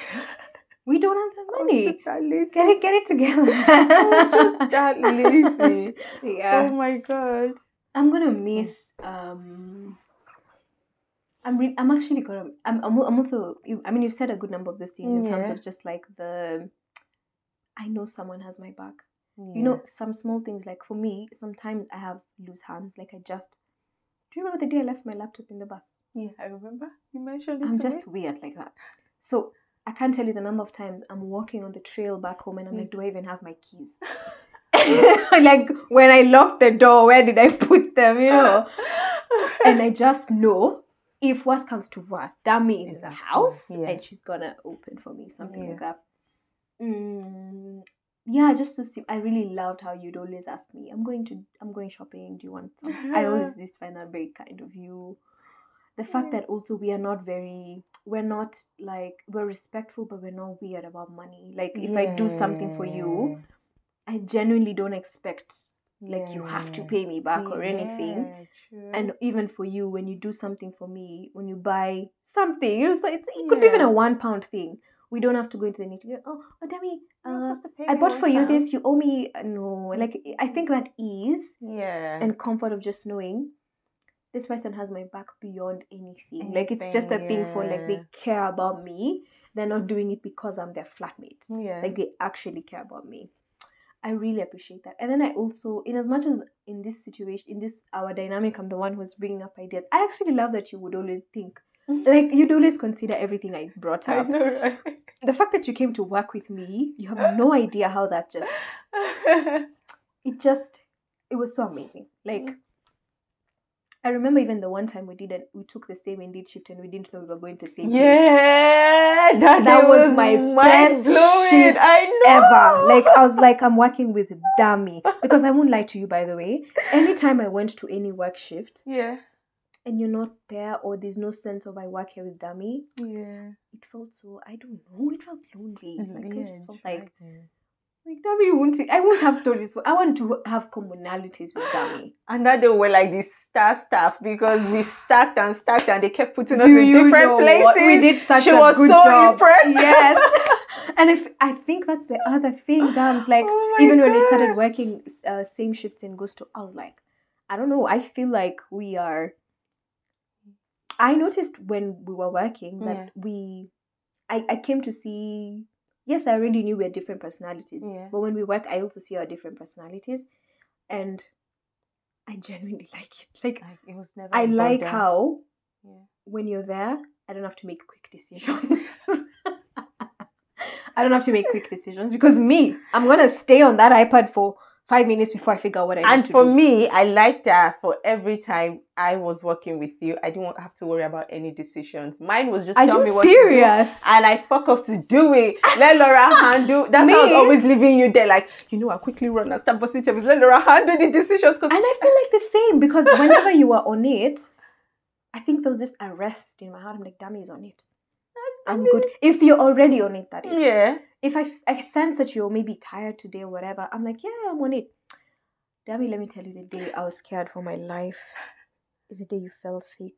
We don't have the money. just that lazy. Get it, get it together. I just that lazy. yeah. Oh my god. I'm gonna miss. Um, I'm re- I'm actually gonna. I'm, I'm I'm also. I mean, you've said a good number of those things in terms of just like the. I know someone has my back. You know, some small things like for me, sometimes I have loose hands. Like I just. Do you remember the day I left my laptop in the bus? Yeah, I remember you mentioned it. I'm just me. weird like that. So I can't tell you the number of times I'm walking on the trail back home and I'm Mm. like, do I even have my keys? like when I locked the door, where did I put them? You know. and I just know if worst comes to worst, that is a a house yeah. and she's gonna open for me, something Yeah. like that. Mm, yeah, just to see. I really loved how you'd always ask me, "I'm going to, I'm going shopping. Do you want something?" I always used to find that very kind of you. The fact that also we are not very, we're not like we're respectful, but we're not weird about money. Like if I do something for you, I genuinely don't expect like you have to pay me back or anything Yeah, true. and even for you when you do something for me when you buy something you know so it's, it could be even a one pound thing we don't have to go into the nitty oh oh Dami, uh, supposed to pay i bought for you this you owe me uh, no like i think that ease Yeah. and comfort of just knowing this person has my back beyond anything. Like it's just a Anything, thing for like they care about me. They're not doing it because i'm their flatmate. Yeah. like they actually care about me. I really appreciate that. And then i also in as much as in this situation in this our dynamic i'm the one who's bringing up ideas. I actually love that you would always think like you'd always consider everything i brought I up know, right? the fact that you came to work with me you have no idea how that just it just it was so amazing like Mm. i remember even the one time we didn't we took the same indeed shift and we didn't know we were going to the same place yeah, that, That day was my best mind-blowing. shift I know. ever. Like I was like, I'm working with Dami. Because I won't lie to you, by the way. Anytime I went to any work shift yeah, and you're not there or there's no sense of I work here with Dami, yeah. it felt so I don't know, it felt lonely. Like I just felt like like Dami won't I won't have stories. I want to have commonalities with Dami. And that they were like the star staff because we stacked and stacked and they kept putting us Do in different places. what? We did such she a was good so job. impressed. Yes. and if I think that's the other thing, Dams, like Oh even when we started working uh, same shifts in Gusto, I was like, I don't know. I feel like we are. I noticed when we were working that Yeah. we, I, I came to see. Yes, I already knew we had different personalities, Yeah. but when we work, I also see our different personalities, and I genuinely like it. Like Like, it was never. I like bother. how Yeah. when you're there, I don't have to make quick decisions. I don't have to make quick decisions because me, I'm gonna stay on that iPad for five minutes before I figure out what I need And to for do. me, I like that for every time I was working with you, I didn't have to worry about any decisions. Mine was just Are tell me what to serious? do, and I fuck off to do it. Let Laura handle. That's how I was always leaving you there. Like, you know, I'll quickly run and start busting tables. Let Laura handle the decisions. Because And I feel like the same because whenever you were on it, I think there was just a rest in my heart. I'm like, Dami's on it. I'm good. If you're already on it, that is. Yeah. If I, I sense that you're maybe tired today or whatever, I'm like, yeah, I'm on it. Dami, let me tell you the day I was scared for my life is the day you fell sick.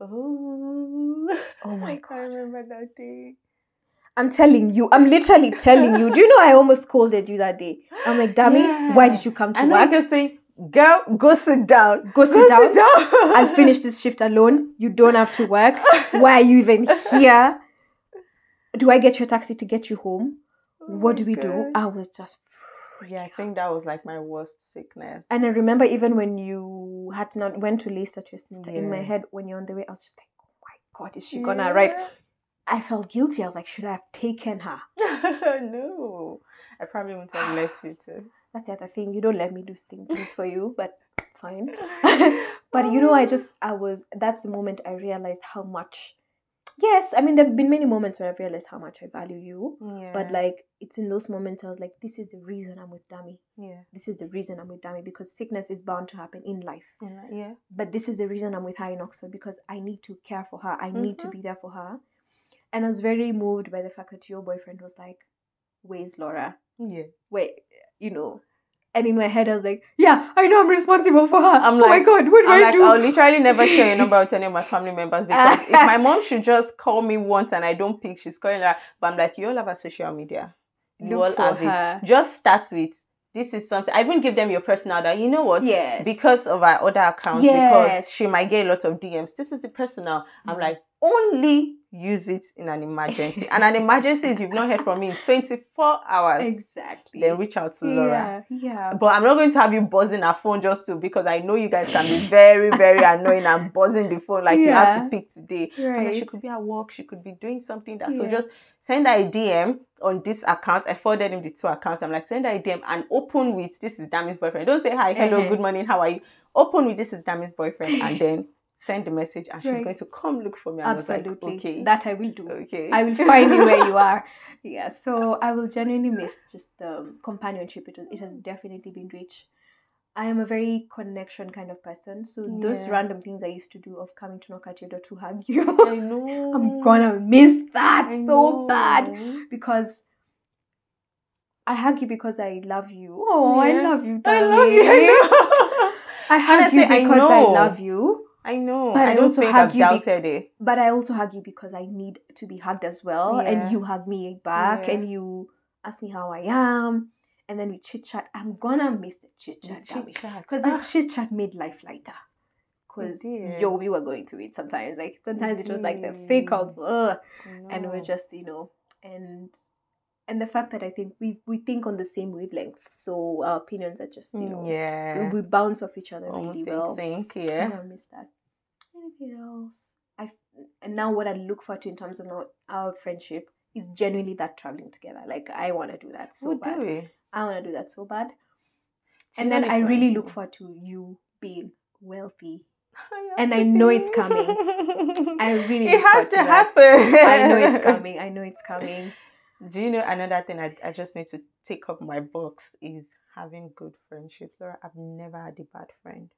Oh. Oh my I God. remember that day. I'm telling you, I'm literally telling you. Do you know I almost scolded you that day? I'm like, Dami, why did you come to I know work? you kept saying, girl, go sit down. Go sit Go down. sit down. I'll finish this shift alone. You don't have to work. Why are you even here? Do I get your taxi to get you home? Oh what do we do? I was just. Yeah, I think that was like my worst sickness. And I remember even when you had not went to Leicester to your sister. In my head, when you're on the way, I was just like, "Oh my god, is she gonna arrive?" I felt guilty. I was like, "Should I have taken her?" no, I probably wouldn't have let you to. That's the other thing. You don't let me do thing- things for you, but fine. but you know, I oh. just I was. That's the moment I realized how much. Yes, I mean there've been many moments where I've realized how much I value you. yeah, But like it's in those moments I was like, this is the reason I'm with Dami. yeah, This is the reason I'm with Dami because sickness is bound to happen in life. yeah, yeah, But this is the reason I'm with her in Oxford because I need to care for her. I need to Mhm. be there for her. And I was very moved by the fact that your boyfriend was like, Where's Laura? yeah. Wait, you know. And in my head I was like, Yeah, I know I'm responsible for her. I'm like, oh my god, what do I'm I like, do? I'll literally never share your number with any of my family members because if my mom should just call me once and I don't pick, she's calling her. But I'm like, you all have a social media. You Look all have it. Just start with this is something. I even give them your personal that you know what? Yes. Because of our other accounts, Yes. because she might get a lot of DMs. This is the personal. I'm Mhm. like, only use it in an emergency. and an emergency is you've not heard from me in 24 hours. Exactly. Then reach out to Laura. Yeah, yeah. But I'm not going to have you buzzing her phone just to because I know you guys can be very, very annoying and buzzing the phone like you have to pick today. I'm like, she could be at work, she could be doing something that so just send her a DM on this account. I forwarded him the two accounts. I'm like, send her a DM and open with this is Dami's boyfriend. Don't say hi, hello, Uh-huh. good morning, how are you? Open with this is Dami's boyfriend and then send the message and she's Right. going to come look for me. And I Absolutely. like, okay. That I will do. okay. I will find you where you are. Yeah, so I will genuinely miss just the um, companionship. It, was, it has definitely been rich. I am a very connection kind of person. So those random things I used to do of coming to knock at your door to hug you, I know. I'm gonna miss that I so bad because I hug you because I love you. Oh, I love you, I love you. I know. I hug Honestly, you because I, know. love you. I know. But I I don't also hug you be- it. But I also hug you because I need to be hugged as well. Yeah. And you hug me back Yeah. and you ask me how I am. And then we chit chat. I'm gonna miss the chit chat. Because the Ah, chit chat made life lighter. Because yo, we were going through it sometimes. Like sometimes it was like the thick of ugh, and we're just, you know, and and the fact that I think we we think on the same wavelength. So our opinions are just, you mm, know, we, yeah, we bounce off each other almost really well. sync. Yeah. I miss that. Anything else? I and now what I look forward to in terms of our, our friendship is genuinely that traveling together. Like I want to oh, do that so bad. do. I want to do that so bad. And then I really look forward to you being wealthy. have And to I know it's coming. I really it has to that. happen. I know it's coming. I know it's coming. Do you know another thing I, I just need to take up my box is having good friendships. Laura, I've never had a bad friend.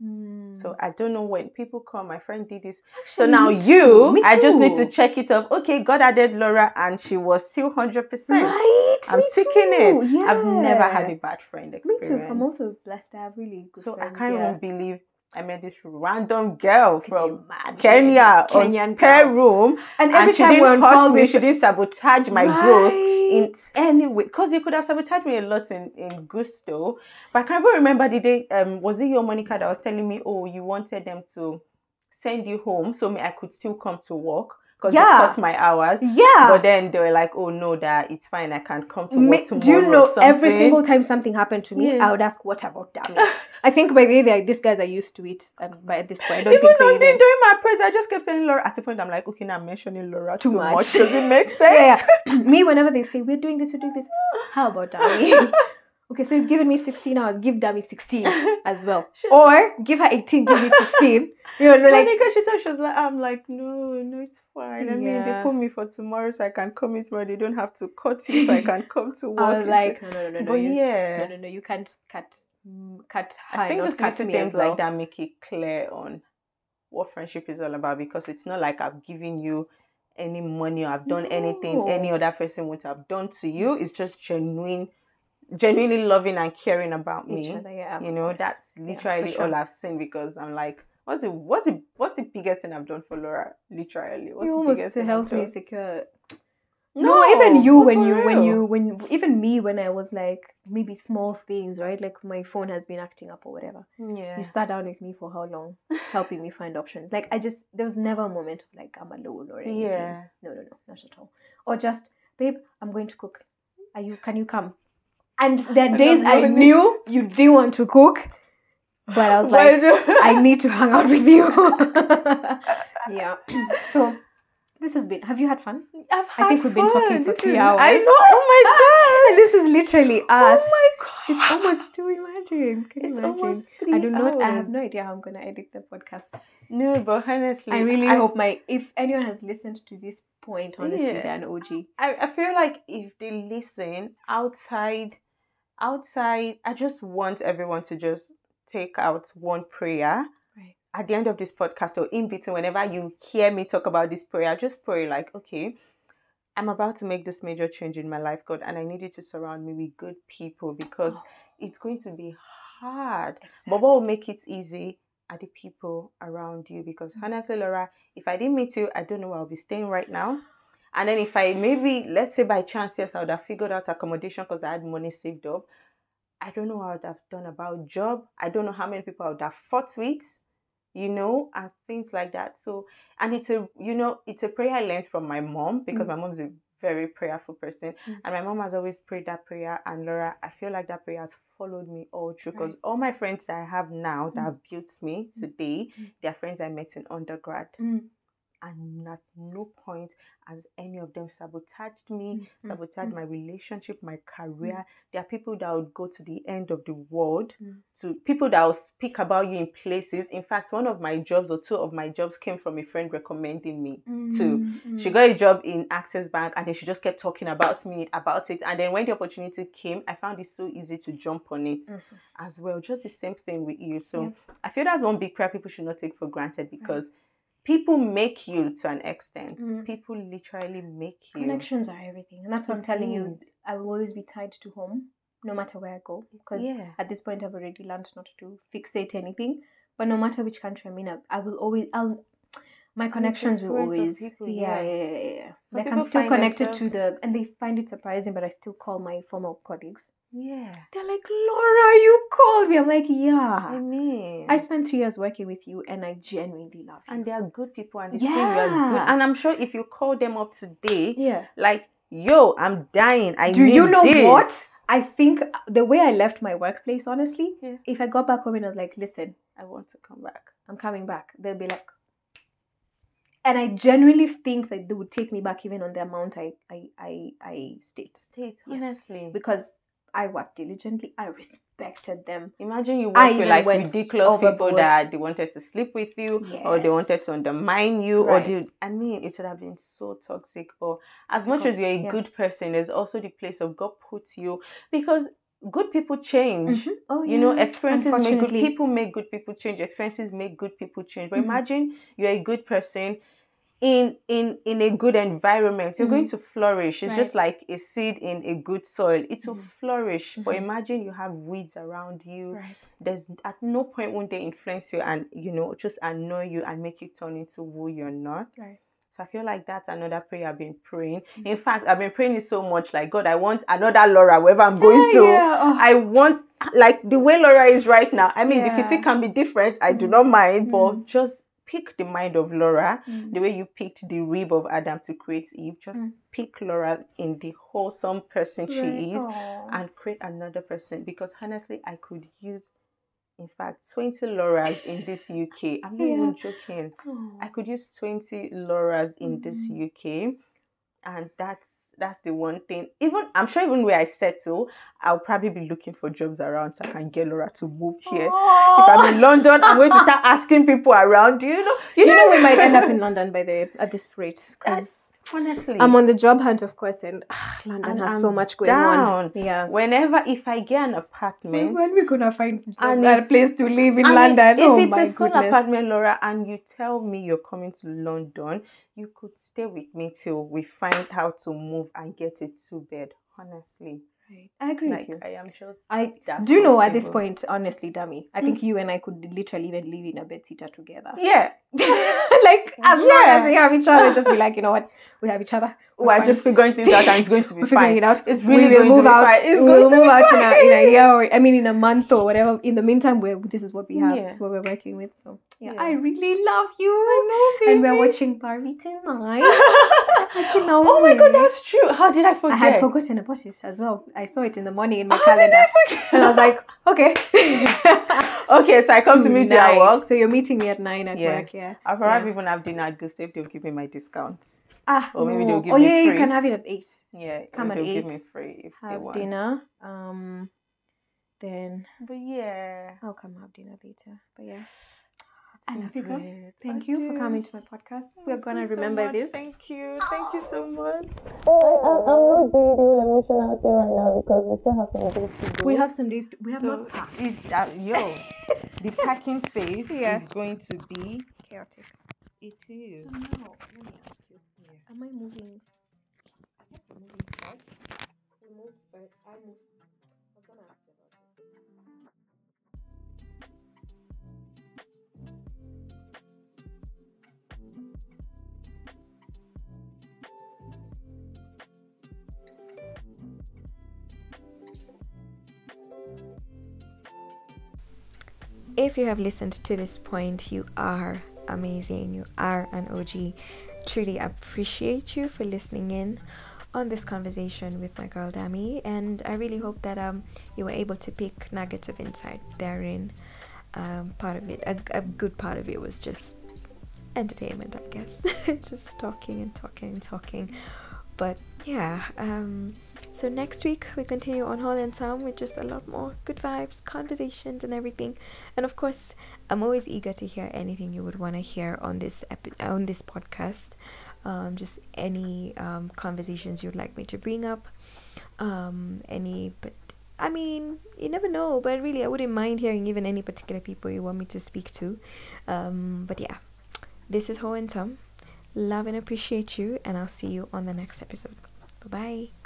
So hmm. I don't know when people come, my friend did this. So now you, I just need to check it up. Okay, God added Laura and she was still 100%. Right? I'm too. it. I've never had a bad friend Me too. I'm also blessed to have really good So friends. I can't yeah. even believe I met this random girl from? Kenya Kenyan spare room. And And, she time didn't we're on hurt call me. with She didn't sabotage my growth in any way. Because you could have sabotaged me a lot in, in Gusto. But I can't even remember the day, um, was it your Monica that was telling me, oh, you wanted them to send you home so me I could still come to work because Yeah. they cut my hours. Yeah. But then they were like, oh no, that it's fine. I can't come to work tomorrow. do you know every single time something happened to me, Yeah. I would ask, "What about Dami?" I think by the way, these guys are used to it, and by this point, I don't Even think they even. during my prayers, I just kept saying Laura. At the point, I'm like, okay, now I'm mentioning Laura too, Too much. much. Does it make sense? Yeah, me whenever they say we're doing this, we're doing this. How about Dami? Okay, so you've given me 16 hours, give Dami 16 as well. Or give her 18, give me 16. You know, like, she thought she was like, I'm like, no, no, it's fine. I mean, they Yeah. put me for tomorrow, so I can come in tomorrow. They don't have to cut you, so I can come to work. I was like, no, no, no, no, no. but you, yeah, no, no, no, you can't cut, cut her, I think not just cut me things as well. like that make it clear on what friendship is all about because it's not like I've given you any money or I've done anything any other person would have done to you. It's just genuine, genuinely loving and caring about me. other, yeah, you know, course. that's Yeah, literally sure. all I've seen because I'm like, what's the what's the what's the biggest thing I've done for Laura? Literally, what's you the biggest to thing help I've me secure No, even you when you when you when even me when I was like maybe small things, right? Like my phone has been acting up or whatever. yeah. You sat down with me for how long, helping me find options. Like I just there was never a moment of like I'm alone or anything. Yeah. No, no, no, not at all. Or just, babe, I'm going to cook. Are you? Can you come? And there are days I knew you didn't want to cook, but I was like, I need to hang out with you. yeah. so this has been. Have you had fun? I've had I think we've been talking for This three is- hours. I know. Oh And this is literally oh us. Oh my god. It's almost too imagine. Can you It's imagine? I do not. I have no idea how I'm gonna edit the podcast. No, but honestly, I really I, hope my if anyone has listened to this point, honestly, Yeah. they're an OG. I, I feel like if they listen outside, outside, I just want everyone to just take out one prayer. Right. At the end of this podcast or in between, whenever you hear me talk about this prayer, just pray like, okay, I'm about to make this major change in my life, God, and I need you to surround me with good people because Oh. it's going to be hard. But what will make it easy are the people around you. Because Mm. honestly, Laura, if I didn't meet you, I don't know where I'll be staying right now. And then if I maybe, let's say by chance, yes, I would have figured out accommodation because I had money saved up. I don't know what I would have done about job. I don't know how many people I would have fought with, you know, and things like that. So, and it's a, you know, it's a prayer I learned from my mom because Mm. my mom's a very prayerful person. Mm. And my mom has always prayed that prayer. And Laura, I feel like that prayer has followed me all through because Right. all my friends that I have now that Mm. have built me Mm. today, Mm. they are friends I met in undergrad. And at no point has any of them sabotaged me, mm, mm, sabotaged mm. my relationship, my career. There are people that would go to the end of the world Mm. to people that will speak about you in places. In fact, one of my jobs or two of my jobs came from a friend recommending me. Mm, She mm. got a job in Access Bank and then she just kept talking about me, about it. And then when the opportunity came, I found it so easy to jump on it Mhm. as well. Just the same thing with you. So Yeah. I feel that's one big prayer people should not take for granted because people make you to an extent. Mm. People literally make you. Connections are everything, and that's what I'm telling you. I will always be tied to home, no matter where I go. Because Yeah. at this point, I've already learned not to fixate anything. But no matter which country I'm in, I, I will always. I'll. My connections will always. people, yeah, yeah. yeah, yeah, yeah. Like I'm still connected to the, and they find it surprising, but I still call my former colleagues. Yeah. They're like, Laura, you called me. I'm like, yeah. I mean, I spent three years working with you, and I genuinely love you. and they are good people and they say you are good. And I'm sure if you call them up today, yeah. like, yo, I'm dying. I Do you know this. what? I think the way I left my workplace, honestly, Yeah. if I got back home and I was like, listen, I want to come back. I'm coming back, they'll be like, and I genuinely think that they would take me back even on the amount I I I, I State, Yes. honestly. because I worked diligently. I respected them. Imagine you I with like ridiculous people that they wanted to sleep with you or they wanted to undermine you Right. or they I mean it would have been so toxic. But as much as you're a yeah. good person, there's also the place of God puts you because good people change. Mhm. Oh, You know, yeah. experiences make good people make good people change. Experiences make good people change. But Mhm. imagine you're a good person in in in a good environment. You're going Mhm. to flourish. It's just like a seed in a good soil. It will Mhm. flourish. But Mhm. imagine you have weeds around you. Right. There's at no point won't they influence you and you know just annoy you and make you turn into who you're not. Right. So I feel like that's another prayer I've been praying. Mhm. In fact, I've been praying it so much like God, I want another Laura wherever I'm going Yeah, to. yeah, oh. I want like the way Laura is right now. I mean, the Yeah. physique can be different. I do Mm. not mind, but Mm. just pick the mind of Laura. Mm. The way you picked the rib of Adam to create Eve, just Mm. pick Laura in the wholesome person Right. she is Aw. and create another person. Because honestly, I could use, in fact, 20 Lauras in this UK. I'm not even joking. Aw. I could use 20 Lauras in this Mhm. UK. and that's that's the one thing. Even I'm sure even where I settle, I'll probably be looking for jobs around so I can get Laura to move here. Aww. If I'm in London, I'm going to start asking people around. Do you know? You, you know, know, we might end up in London by the at this rate because honestly. I'm on the job hunt of course and ah, london and has I'm so much going down. on yeah. Whenever if i get an apartment. When, when we gonna find a place to live in london? if oh it's a sole apartment laura and you tell me you're coming to london you could stay with me till we find how to move and get a two bed honestly Right. I agree like, with you. I am just. I do know at this point, honestly, Dami. I think mm. you and I could literally even live in a bed sitter together. Yeah. like as yeah. long as we have each other, just be like, you know what, we have each other. We're just figuring things out, and it's going to be We're fine. Figuring it out. It's really we will move out. It's we will move out in a, in a year, or I mean, in a month or whatever. In the meantime, we this is what we have. Yeah. This is what we're working with. So yeah, yeah. I really love you. I know, baby. And we're watching Barbie tonight. Oh my god, that's true. How did I forget? I had forgotten about it as well. I saw it in the morning in my oh, calendar, I and I was like, okay. okay, so I come to meet you at work. So you're meeting me at nine at yeah. work, yeah. I'll probably yeah. even have dinner at Gusto. They'll give me my discounts. Ah, or maybe they'll give oh, me yeah, free. you can have it at eight. Yeah, come at eight. Give me free if have they want. dinner. Um, then. But yeah, I'll come have dinner later. But yeah. I love you, girl. Thank I you do. for coming to my podcast. We're gonna remember so this. Thank you. Thank you so much. I, am not doing the mission out there right now because we still have some days to go. We have some days. To, we have so not packed. It's, uh, yo, the packing phase yeah. is going to be chaotic. It is. So now, let me ask you. Yeah. Am I moving? I guess I'm moving first. We move first. I move. If you have listened to this point, you are amazing. You are an OG. Truly appreciate you for listening in on this conversation with my girl Dami, and I really hope that um you were able to pick nuggets of insight therein. Um, part of it, a, a good part of it was just entertainment, I guess, just talking and talking and talking. But yeah, um, so next week we continue on Hall and Sound with just a lot more good vibes, conversations, and everything. And of course, I'm always eager to hear anything you would want to hear on this epi- on this podcast. Um, just any um, conversations you'd like me to bring up. Um, any, but I mean, you never know. But really, I wouldn't mind hearing even any particular people you want me to speak to. Um, but yeah, this is Ho and Tom. Love and appreciate you, and I'll see you on the next episode. Bye bye.